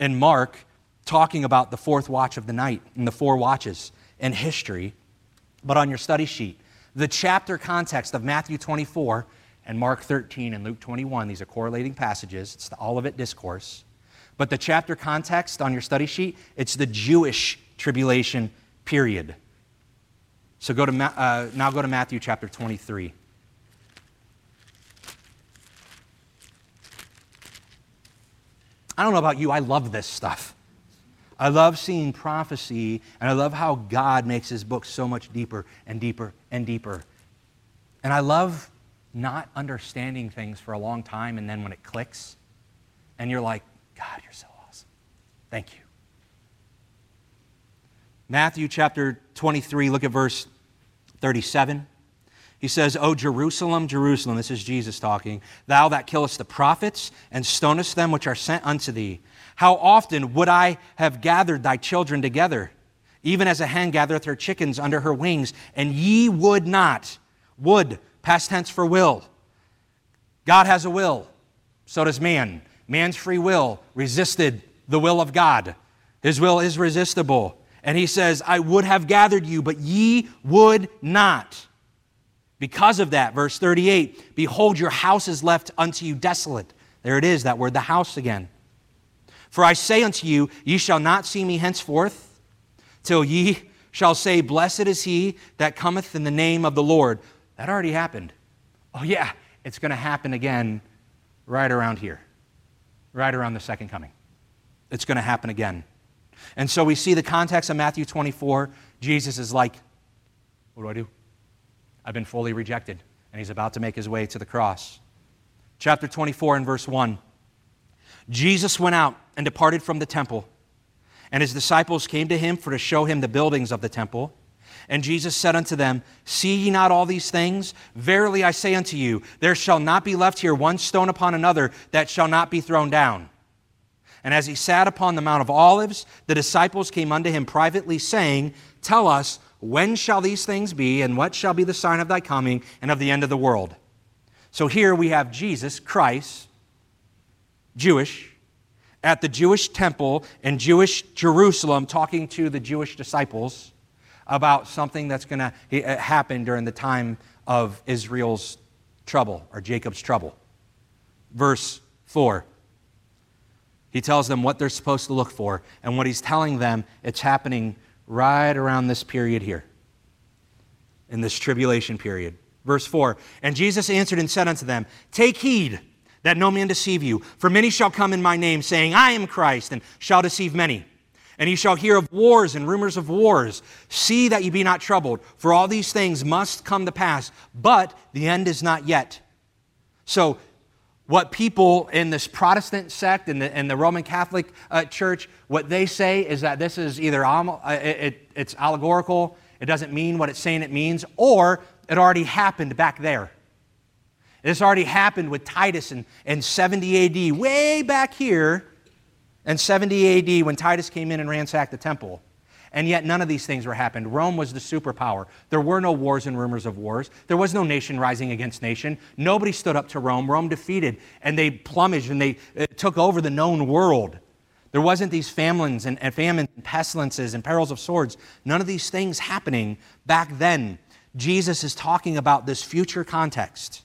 [SPEAKER 1] in Mark talking about the fourth watch of the night and the four watches in history. But on your study sheet, the chapter context of Matthew 24 and Mark 13 and Luke 21. These are correlating passages. It's the Olivet Discourse. But the chapter context on your study sheet, it's the Jewish tribulation period. So go to, uh, now go to Matthew chapter 23. I don't know about you, I love this stuff. I love seeing prophecy, and I love how God makes his book so much deeper and deeper and deeper. And I love not understanding things for a long time, and then when it clicks, and you're like, God, you're so awesome. Thank you. Matthew chapter 23, look at verse 37. He says, O Jerusalem, Jerusalem, this is Jesus talking, thou that killest the prophets and stonest them which are sent unto thee. How often would I have gathered thy children together, even as a hen gathereth her chickens under her wings, and ye would not, would Past tense for will. God has a will, so does man. Man's free will resisted the will of God. His will is resistible. And he says, I would have gathered you, but ye would not. Because of that, verse 38 Behold, your house is left unto you desolate. There it is, that word, the house again. For I say unto you, ye shall not see me henceforth, till ye shall say, Blessed is he that cometh in the name of the Lord. That already happened. Oh, yeah, it's going to happen again right around here, right around the second coming. It's going to happen again. And so we see the context of Matthew 24. Jesus is like, What do I do? I've been fully rejected. And he's about to make his way to the cross. Chapter 24 and verse 1. Jesus went out and departed from the temple, and his disciples came to him for to show him the buildings of the temple. And Jesus said unto them, See ye not all these things? Verily I say unto you, there shall not be left here one stone upon another that shall not be thrown down. And as he sat upon the Mount of Olives, the disciples came unto him privately, saying, Tell us, when shall these things be, and what shall be the sign of thy coming and of the end of the world? So here we have Jesus, Christ, Jewish, at the Jewish temple in Jewish Jerusalem, talking to the Jewish disciples about something that's going to uh, happen during the time of Israel's trouble or Jacob's trouble. Verse 4. He tells them what they're supposed to look for, and what he's telling them, it's happening right around this period here, in this tribulation period. Verse 4 And Jesus answered and said unto them, Take heed that no man deceive you, for many shall come in my name, saying, I am Christ, and shall deceive many. And ye shall hear of wars and rumors of wars. See that ye be not troubled, for all these things must come to pass, but the end is not yet. So, what people in this Protestant sect and the, and the Roman Catholic uh, Church, what they say is that this is either it, it, it's allegorical, it doesn't mean what it's saying it means, or it already happened back there. This already happened with Titus in, in 70 AD, way back here in 70 AD when Titus came in and ransacked the temple. And yet none of these things were happened. Rome was the superpower. There were no wars and rumors of wars. There was no nation rising against nation. Nobody stood up to Rome. Rome defeated and they plumaged and they uh, took over the known world. There wasn't these famines and, and famines and pestilences and perils of swords. None of these things happening back then. Jesus is talking about this future context.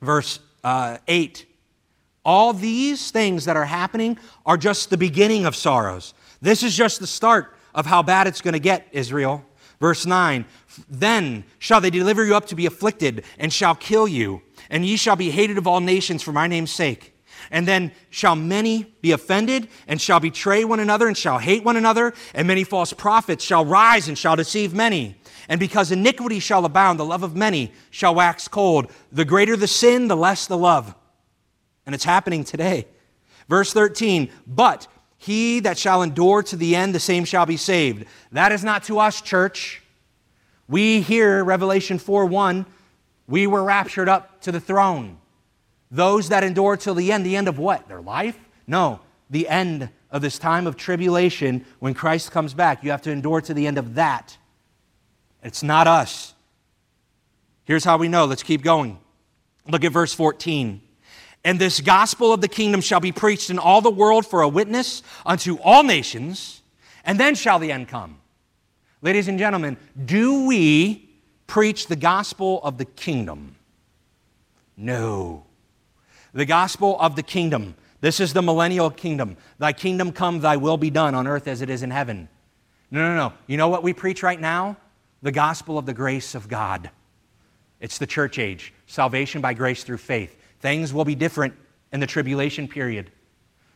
[SPEAKER 1] Verse uh, 8 All these things that are happening are just the beginning of sorrows. This is just the start of how bad it's going to get, Israel. Verse 9 Then shall they deliver you up to be afflicted, and shall kill you, and ye shall be hated of all nations for my name's sake. And then shall many be offended, and shall betray one another, and shall hate one another, and many false prophets shall rise and shall deceive many. And because iniquity shall abound, the love of many shall wax cold. The greater the sin, the less the love. And it's happening today. Verse 13, but he that shall endure to the end, the same shall be saved. That is not to us, church. We hear Revelation 4 1, we were raptured up to the throne. Those that endure till the end, the end of what? Their life? No, the end of this time of tribulation when Christ comes back. You have to endure to the end of that. It's not us. Here's how we know. Let's keep going. Look at verse 14. And this gospel of the kingdom shall be preached in all the world for a witness unto all nations, and then shall the end come. Ladies and gentlemen, do we preach the gospel of the kingdom? No. The gospel of the kingdom. This is the millennial kingdom. Thy kingdom come, thy will be done on earth as it is in heaven. No, no, no. You know what we preach right now? The gospel of the grace of God. It's the church age, salvation by grace through faith. Things will be different in the tribulation period.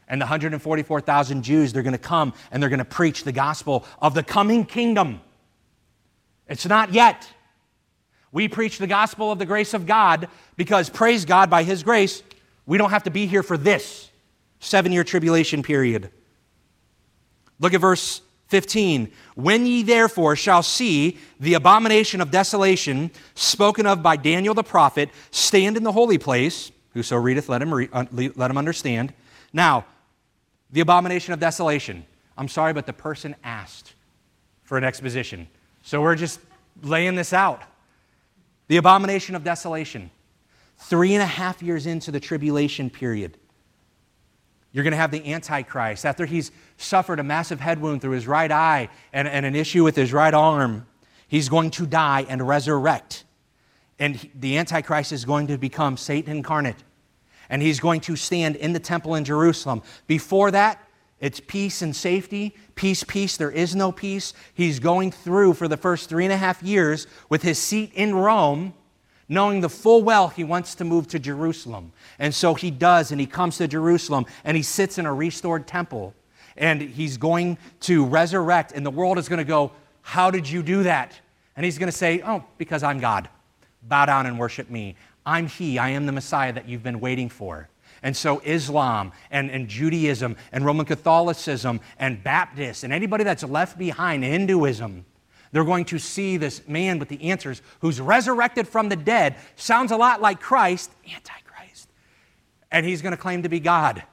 [SPEAKER 1] And the 144,000 Jews, they're going to come and they're going to preach the gospel of the coming kingdom. It's not yet. We preach the gospel of the grace of God because, praise God, by His grace, we don't have to be here for this seven year tribulation period. Look at verse 15. When ye therefore shall see the abomination of desolation spoken of by Daniel the prophet stand in the holy place, whoso readeth, let him, re- let him understand. Now, the abomination of desolation. I'm sorry, but the person asked for an exposition. So we're just laying this out. The abomination of desolation. Three and a half years into the tribulation period. You're going to have the Antichrist. After he's suffered a massive head wound through his right eye and, and an issue with his right arm, he's going to die and resurrect. And the Antichrist is going to become Satan incarnate. And he's going to stand in the temple in Jerusalem. Before that, it's peace and safety. Peace, peace. There is no peace. He's going through for the first three and a half years with his seat in Rome knowing the full well he wants to move to Jerusalem. And so he does, and he comes to Jerusalem, and he sits in a restored temple, and he's going to resurrect, and the world is going to go, How did you do that? And he's going to say, Oh, because I'm God. Bow down and worship me. I'm He. I am the Messiah that you've been waiting for. And so, Islam and, and Judaism and Roman Catholicism and Baptists and anybody that's left behind, Hinduism, they're going to see this man with the answers who's resurrected from the dead, sounds a lot like Christ, Antichrist. and he's going to claim to be God.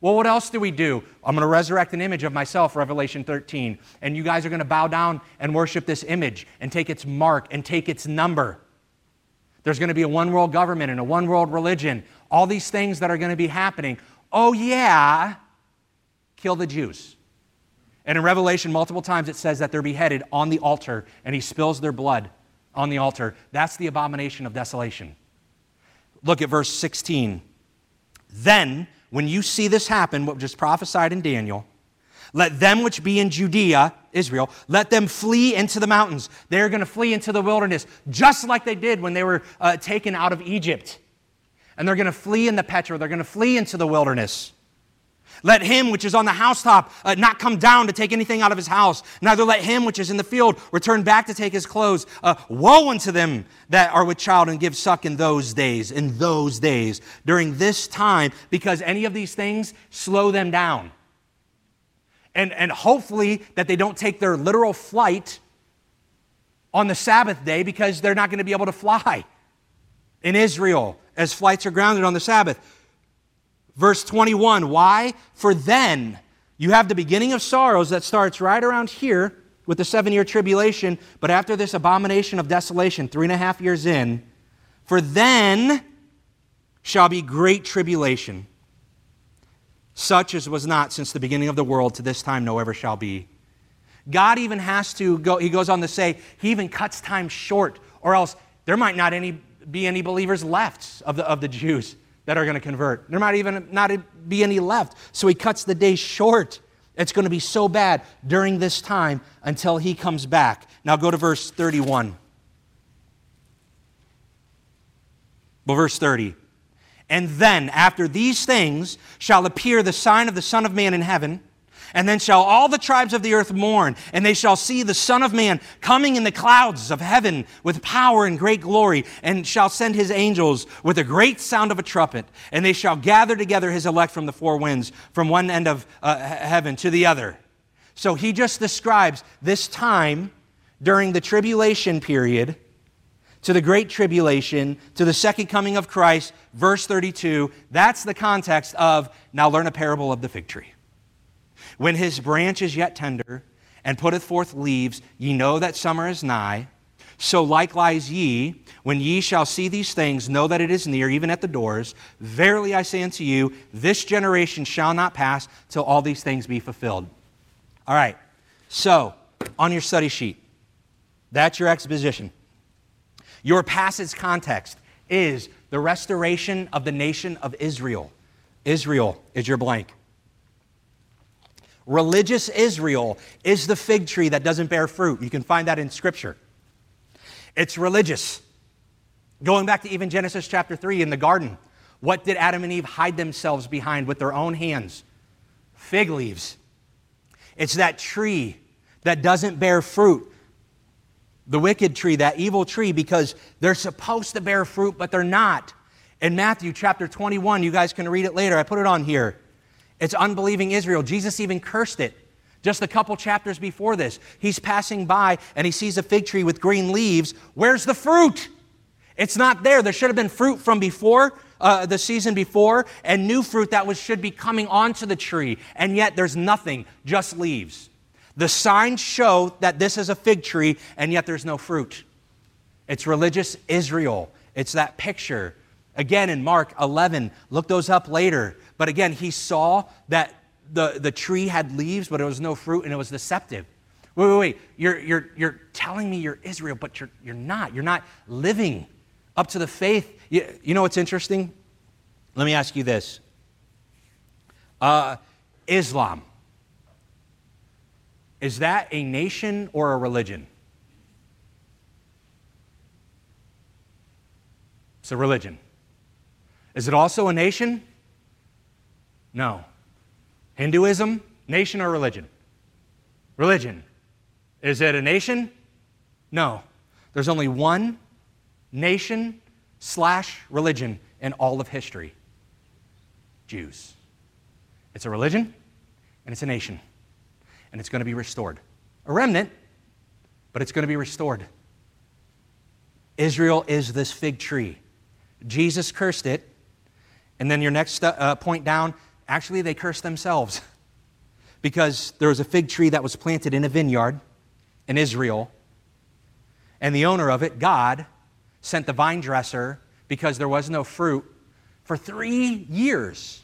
[SPEAKER 1] Well, what else do we do? I'm going to resurrect an image of myself, Revelation 13, and you guys are going to bow down and worship this image and take its mark and take its number. There's going to be a one world government and a one world religion, all these things that are going to be happening. Oh, yeah, kill the Jews. And in Revelation, multiple times it says that they're beheaded on the altar and he spills their blood on the altar. That's the abomination of desolation. Look at verse 16. Then, when you see this happen, what just prophesied in Daniel, let them which be in Judea, Israel, let them flee into the mountains. They're going to flee into the wilderness, just like they did when they were uh, taken out of Egypt. And they're going to flee in the Petra. They're going to flee into the wilderness. Let him which is on the housetop uh, not come down to take anything out of his house. Neither let him which is in the field return back to take his clothes. Uh, woe unto them that are with child and give suck in those days, in those days, during this time, because any of these things slow them down. And, and hopefully that they don't take their literal flight on the Sabbath day because they're not going to be able to fly in Israel as flights are grounded on the Sabbath. Verse 21 Why? For then you have the beginning of sorrows that starts right around here with the seven year tribulation, but after this abomination of desolation, three and a half years in, for then shall be great tribulation, such as was not since the beginning of the world to this time, no ever shall be. God even has to go, he goes on to say, he even cuts time short, or else there might not any, be any believers left of the, of the Jews that are going to convert. There might even not be any left. So he cuts the day short. It's going to be so bad during this time until he comes back. Now go to verse 31. Well, verse 30. And then, after these things, shall appear the sign of the Son of Man in heaven and then shall all the tribes of the earth mourn, and they shall see the Son of Man coming in the clouds of heaven with power and great glory, and shall send his angels with a great sound of a trumpet, and they shall gather together his elect from the four winds, from one end of uh, heaven to the other. So he just describes this time during the tribulation period to the great tribulation, to the second coming of Christ, verse 32. That's the context of now learn a parable of the fig tree. When his branch is yet tender, and putteth forth leaves, ye know that summer is nigh. So likewise ye, when ye shall see these things, know that it is near, even at the doors. Verily I say unto you, this generation shall not pass till all these things be fulfilled. All right, so on your study sheet, that's your exposition. Your passage context is the restoration of the nation of Israel. Israel is your blank. Religious Israel is the fig tree that doesn't bear fruit. You can find that in Scripture. It's religious. Going back to even Genesis chapter 3 in the garden, what did Adam and Eve hide themselves behind with their own hands? Fig leaves. It's that tree that doesn't bear fruit. The wicked tree, that evil tree, because they're supposed to bear fruit, but they're not. In Matthew chapter 21, you guys can read it later. I put it on here. It's unbelieving Israel. Jesus even cursed it. Just a couple chapters before this, he's passing by and he sees a fig tree with green leaves. Where's the fruit? It's not there. There should have been fruit from before, uh, the season before, and new fruit that was, should be coming onto the tree. And yet there's nothing, just leaves. The signs show that this is a fig tree, and yet there's no fruit. It's religious Israel. It's that picture. Again, in Mark 11, look those up later. But again, he saw that the, the tree had leaves, but it was no fruit, and it was deceptive. Wait, wait, wait. You're, you're, you're telling me you're Israel, but you're, you're not. You're not living up to the faith. You, you know what's interesting? Let me ask you this uh, Islam, is that a nation or a religion? It's a religion. Is it also a nation? No. Hinduism, nation or religion? Religion. Is it a nation? No. There's only one nation slash religion in all of history Jews. It's a religion and it's a nation. And it's going to be restored. A remnant, but it's going to be restored. Israel is this fig tree. Jesus cursed it, And then your next uh, point down, actually, they cursed themselves because there was a fig tree that was planted in a vineyard in Israel. And the owner of it, God, sent the vine dresser because there was no fruit for three years.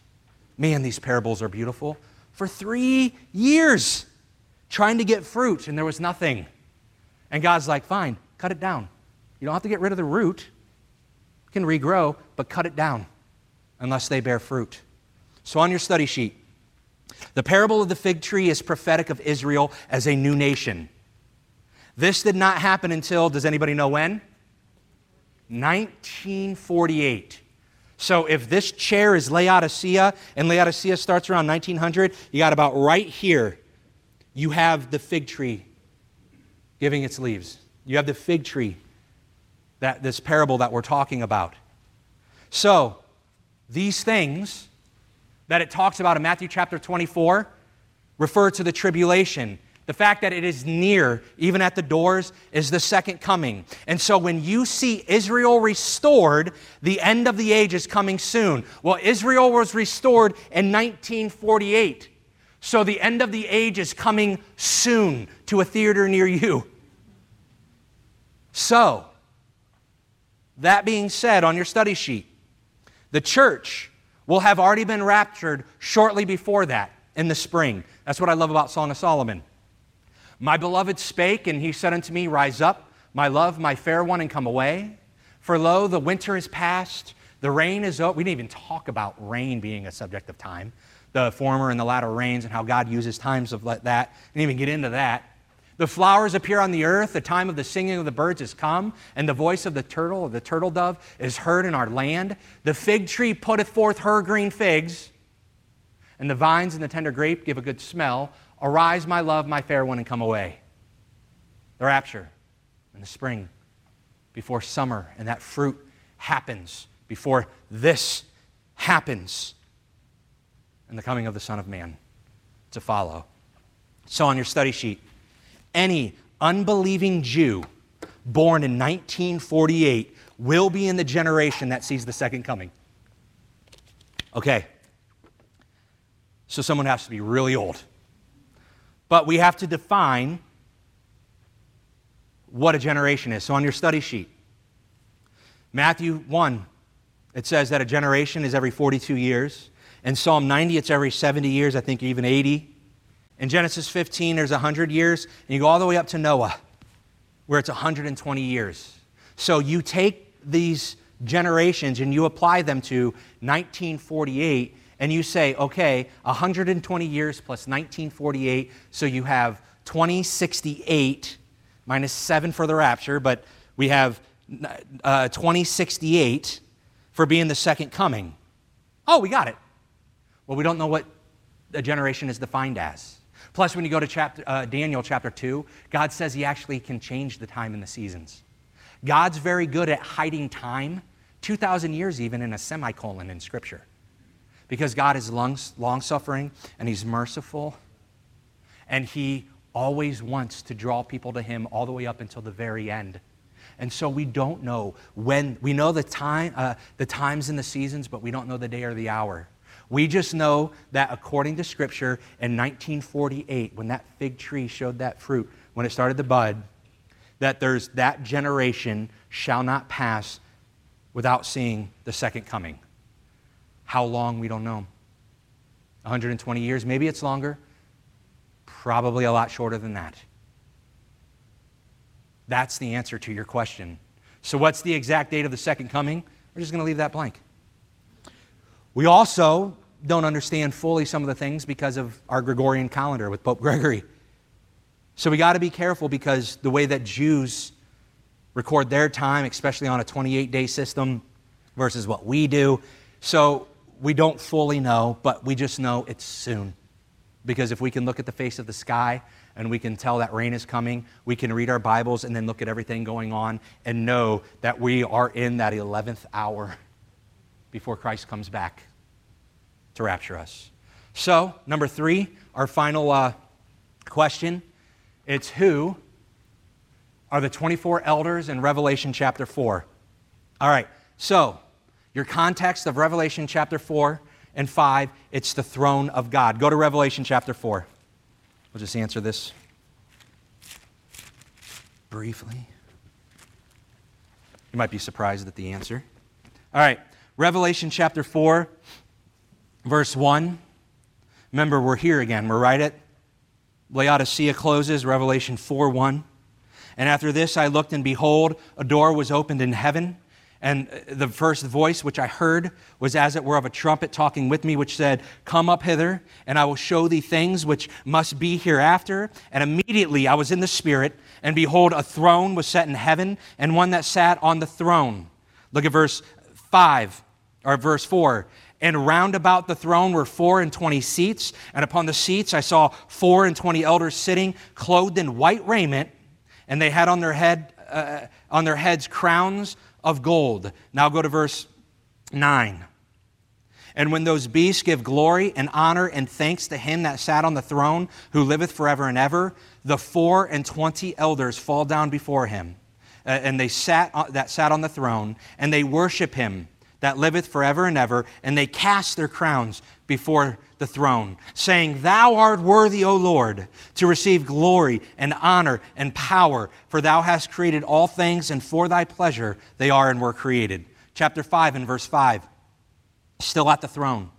[SPEAKER 1] Man, these parables are beautiful. For three years, trying to get fruit, and there was nothing. And God's like, fine, cut it down. You don't have to get rid of the root, it can regrow, but cut it down unless they bear fruit. So, on your study sheet, the parable of the fig tree is prophetic of Israel as a new nation. This did not happen until, does anybody know when? 1948. So if this chair is Laodicea and Laodicea starts around 1900, you got about right here, you have the fig tree giving its leaves. You have the fig tree, that, this parable that we're talking about. So these things that it talks about in Matthew chapter 24 refer to the tribulation. The fact that it is near, even at the doors, is the second coming. And so when you see Israel restored, the end of the age is coming soon. Well, Israel was restored in 1948. So the end of the age is coming soon to a theater near you. So, that being said, on your study sheet, the church will have already been raptured shortly before that in the spring. That's what I love about Song of Solomon. My beloved spake, and he said unto me, Rise up, my love, my fair one, and come away. For lo, the winter is past, the rain is over. We didn't even talk about rain being a subject of time, the former and the latter rains, and how God uses times of that. Didn't even get into that. The flowers appear on the earth, the time of the singing of the birds is come, and the voice of the turtle, of the turtle dove, is heard in our land. The fig tree putteth forth her green figs, and the vines and the tender grape give a good smell. Arise, my love, my fair one, and come away. The rapture in the spring, before summer, and that fruit happens, before this happens, and the coming of the Son of Man to follow. So, on your study sheet, any unbelieving Jew born in 1948 will be in the generation that sees the second coming. Okay. So someone has to be really old. But we have to define what a generation is. So on your study sheet, Matthew 1, it says that a generation is every 42 years. In Psalm 90, it's every 70 years, I think even 80. In Genesis 15, there's 100 years, and you go all the way up to Noah, where it's 120 years. So you take these generations and you apply them to 1948, and you say, okay, 120 years plus 1948, so you have 2068 minus 7 for the rapture, but we have uh, 2068 for being the second coming. Oh, we got it. Well, we don't know what a generation is defined as. Plus, when you go to chapter, uh, Daniel chapter 2, God says he actually can change the time and the seasons. God's very good at hiding time, 2,000 years even in a semicolon in Scripture. Because God is long, long suffering and he's merciful, and he always wants to draw people to him all the way up until the very end. And so we don't know when, we know the, time, uh, the times and the seasons, but we don't know the day or the hour. We just know that according to Scripture, in 1948, when that fig tree showed that fruit, when it started to bud, that there's that generation shall not pass without seeing the second coming. How long, we don't know. 120 years, maybe it's longer, probably a lot shorter than that. That's the answer to your question. So, what's the exact date of the second coming? We're just going to leave that blank. We also don't understand fully some of the things because of our Gregorian calendar with Pope Gregory. So we got to be careful because the way that Jews record their time, especially on a 28 day system versus what we do. So we don't fully know, but we just know it's soon. Because if we can look at the face of the sky and we can tell that rain is coming, we can read our Bibles and then look at everything going on and know that we are in that 11th hour before Christ comes back to rapture us. So, number three, our final uh, question it's who are the 24 elders in Revelation chapter 4? All right, so Your context of Revelation chapter 4 and 5, it's the throne of God. Go to Revelation chapter 4. We'll just answer this briefly. You might be surprised at the answer. All right, Revelation chapter 4, verse 1. Remember, we're here again. We're right at Laodicea closes, Revelation 4 1. And after this I looked, and behold, a door was opened in heaven. And the first voice which I heard was as it were of a trumpet talking with me, which said, Come up hither, and I will show thee things which must be hereafter. And immediately I was in the Spirit, and behold, a throne was set in heaven, and one that sat on the throne. Look at verse 5, or verse 4. And round about the throne were four and twenty seats, and upon the seats I saw four and twenty elders sitting, clothed in white raiment, and they had on their head uh, on their heads crowns of gold. Now go to verse 9. And when those beasts give glory and honor and thanks to him that sat on the throne, who liveth forever and ever, the four and twenty elders fall down before him. Uh, and they sat uh, that sat on the throne, and they worship him that liveth forever and ever, and they cast their crowns before the throne, saying, Thou art worthy, O Lord, to receive glory and honor and power, for thou hast created all things, and for thy pleasure they are and were created. Chapter 5 and verse 5, still at the throne.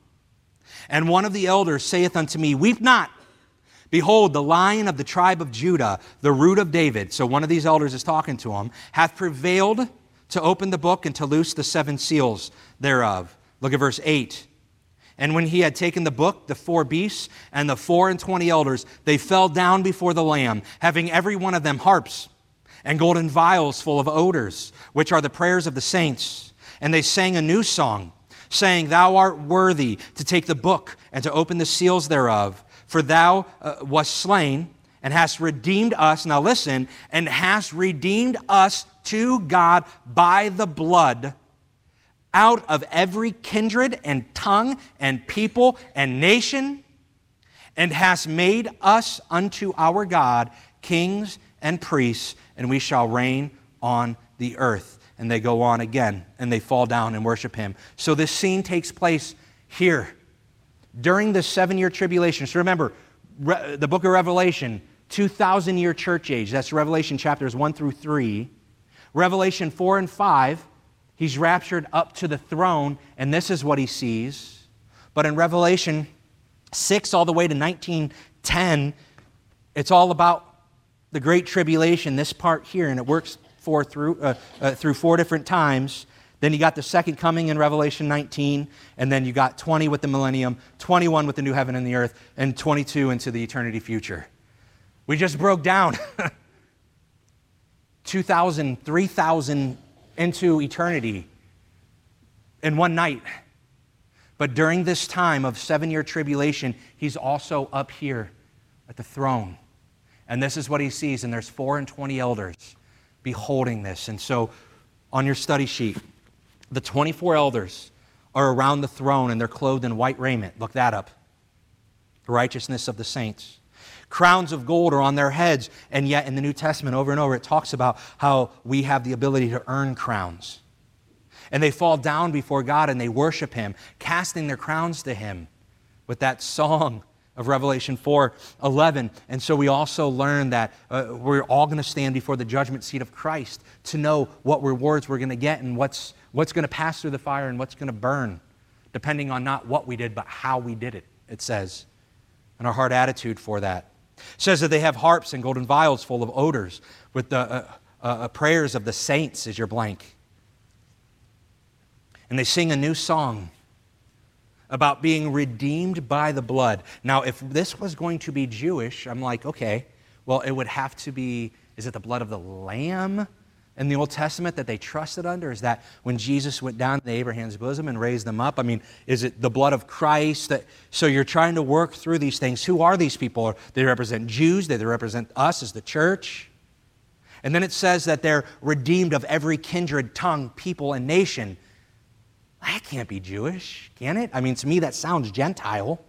[SPEAKER 1] And one of the elders saith unto me, Weep not. Behold, the lion of the tribe of Judah, the root of David, so one of these elders is talking to him, hath prevailed to open the book and to loose the seven seals thereof. Look at verse 8. And when he had taken the book, the four beasts and the four and twenty elders, they fell down before the Lamb, having every one of them harps and golden vials full of odors, which are the prayers of the saints. And they sang a new song, saying, Thou art worthy to take the book and to open the seals thereof, for thou uh, wast slain and hast redeemed us. Now listen, and hast redeemed us to God by the blood out of every kindred and tongue and people and nation, and hast made us unto our God kings and priests, and we shall reign on the earth. And they go on again, and they fall down and worship him. So this scene takes place here during the seven year tribulation. So remember, the book of Revelation, 2,000 year church age. That's Revelation chapters 1 through 3. Revelation 4 and 5 He's raptured up to the throne, and this is what he sees. But in Revelation 6 all the way to 1910, it's all about the Great Tribulation, this part here, and it works four through, uh, uh, through four different times. Then you got the second coming in Revelation 19, and then you got 20 with the millennium, 21 with the new heaven and the earth, and 22 into the eternity future. We just broke down [laughs] 2,000, 3,000 into eternity in one night. But during this time of seven year tribulation, he's also up here at the throne. And this is what he sees. And there's four and twenty elders beholding this. And so on your study sheet, the 24 elders are around the throne and they're clothed in white raiment. Look that up. The righteousness of the saints. Crowns of gold are on their heads. And yet, in the New Testament, over and over, it talks about how we have the ability to earn crowns. And they fall down before God and they worship Him, casting their crowns to Him with that song of Revelation 4 11. And so we also learn that uh, we're all going to stand before the judgment seat of Christ to know what rewards we're going to get and what's, what's going to pass through the fire and what's going to burn, depending on not what we did, but how we did it, it says, and our heart attitude for that. Says that they have harps and golden vials full of odors with the uh, uh, uh, prayers of the saints as your blank. And they sing a new song about being redeemed by the blood. Now, if this was going to be Jewish, I'm like, okay, well, it would have to be, is it the blood of the Lamb? In the Old Testament that they trusted under? Is that when Jesus went down to Abraham's bosom and raised them up? I mean, is it the blood of Christ? That, so you're trying to work through these things. Who are these people? They represent Jews, they represent us as the church. And then it says that they're redeemed of every kindred, tongue, people, and nation. That can't be Jewish, can it? I mean, to me, that sounds Gentile.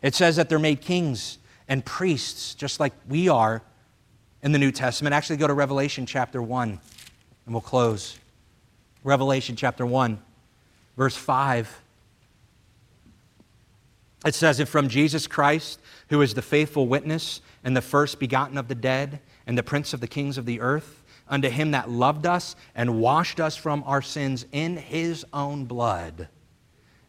[SPEAKER 1] It says that they're made kings and priests, just like we are in the New Testament. Actually, go to Revelation chapter 1, and we'll close. Revelation chapter 1. Verse 5 it says, And from Jesus Christ, who is the faithful witness and the first begotten of the dead and the prince of the kings of the earth, unto him that loved us and washed us from our sins in his own blood,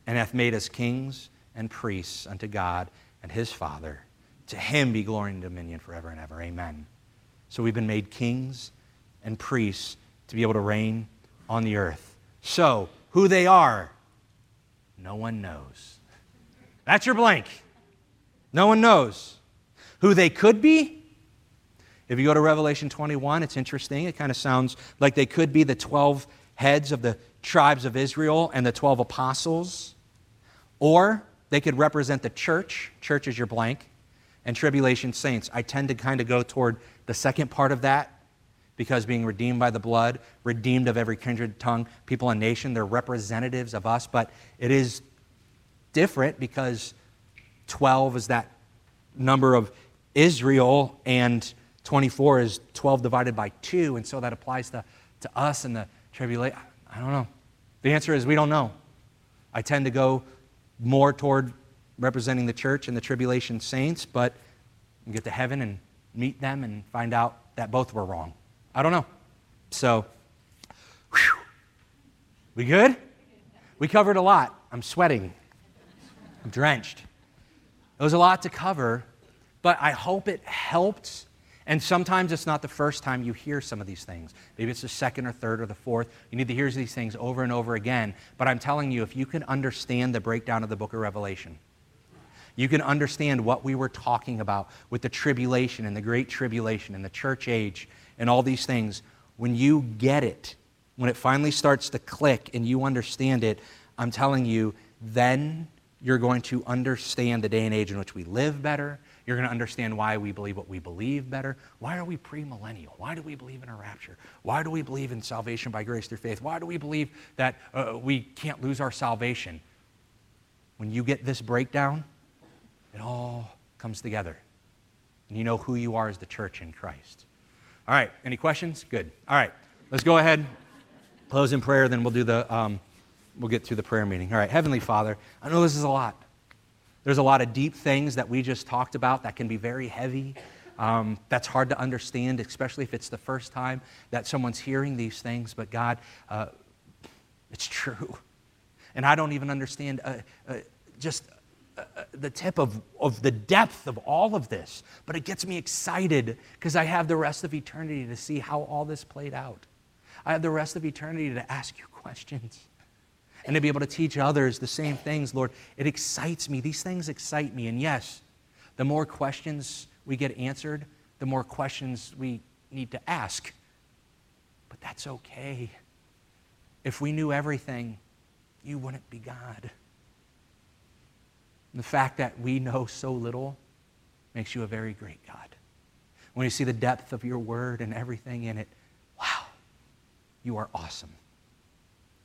[SPEAKER 1] and hath made us kings and priests unto God and his Father. To him be glory and dominion forever and ever. Amen. So we've been made kings and priests to be able to reign on the earth. So, who they are, no one knows. That's your blank. No one knows. Who they could be, if you go to Revelation 21, it's interesting. It kind of sounds like they could be the 12 heads of the tribes of Israel and the 12 apostles. Or they could represent the church. Church is your blank. And tribulation saints. I tend to kind of go toward the second part of that because being redeemed by the blood, redeemed of every kindred tongue, people and nation, they're representatives of us. But it is different because 12 is that number of Israel and 24 is 12 divided by 2, and so that applies to, to us and the tribulation. I don't know. The answer is we don't know. I tend to go more toward representing the church and the tribulation saints, but we get to heaven and meet them and find out that both were wrong. I don't know. So, whew. we good? We covered a lot. I'm sweating. I'm drenched. It was a lot to cover, but I hope it helped. And sometimes it's not the first time you hear some of these things. Maybe it's the second or third or the fourth. You need to hear these things over and over again. But I'm telling you, if you can understand the breakdown of the book of Revelation, you can understand what we were talking about with the tribulation and the great tribulation and the church age and all these things. When you get it, when it finally starts to click and you understand it, I'm telling you, then you're going to understand the day and age in which we live better. You're going to understand why we believe what we believe better. Why are we premillennial? Why do we believe in a rapture? Why do we believe in salvation by grace through faith? Why do we believe that uh, we can't lose our salvation? When you get this breakdown, comes together. And you know who you are as the church in Christ. All right, any questions? Good. All right, let's go ahead, close in prayer, then we'll do the. Um, we'll get through the prayer meeting. All right, Heavenly Father, I know this is a lot. There's a lot of deep things that we just talked about that can be very heavy. Um, that's hard to understand, especially if it's the first time that someone's hearing these things. But God, uh, it's true. And I don't even understand uh, uh, just the tip of, of the depth of all of this. But it gets me excited because I have the rest of eternity to see how all this played out. I have the rest of eternity to ask you [laughs] questions and to be able to teach others the same things, Lord, it excites me. These things excite me. And yes, the more questions we get answered, the more questions we need to ask. But that's okay. If we knew everything, you wouldn't be God. And the fact that we know so little makes you a very great God. When you see the depth of your word and everything in it, wow, you are awesome.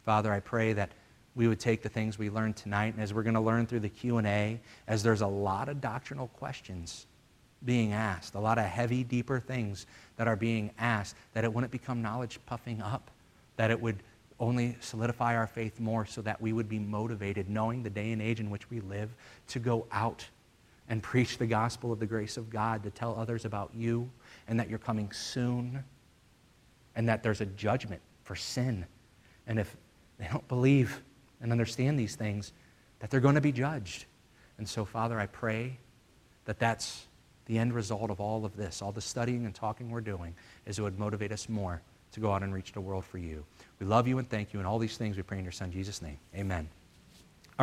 [SPEAKER 1] Father, I pray that we would take the things we learned tonight and as we're going to learn through the q&a as there's a lot of doctrinal questions being asked a lot of heavy deeper things that are being asked that it wouldn't become knowledge puffing up that it would only solidify our faith more so that we would be motivated knowing the day and age in which we live to go out and preach the gospel of the grace of god to tell others about you and that you're coming soon and that there's a judgment for sin and if they don't believe and understand these things, that they're going to be judged. And so, Father, I pray that that's the end result of all of this, all the studying and talking we're doing, is it would motivate us more to go out and reach the world for you. We love you and thank you, and all these things we pray in your Son, Jesus' name. Amen.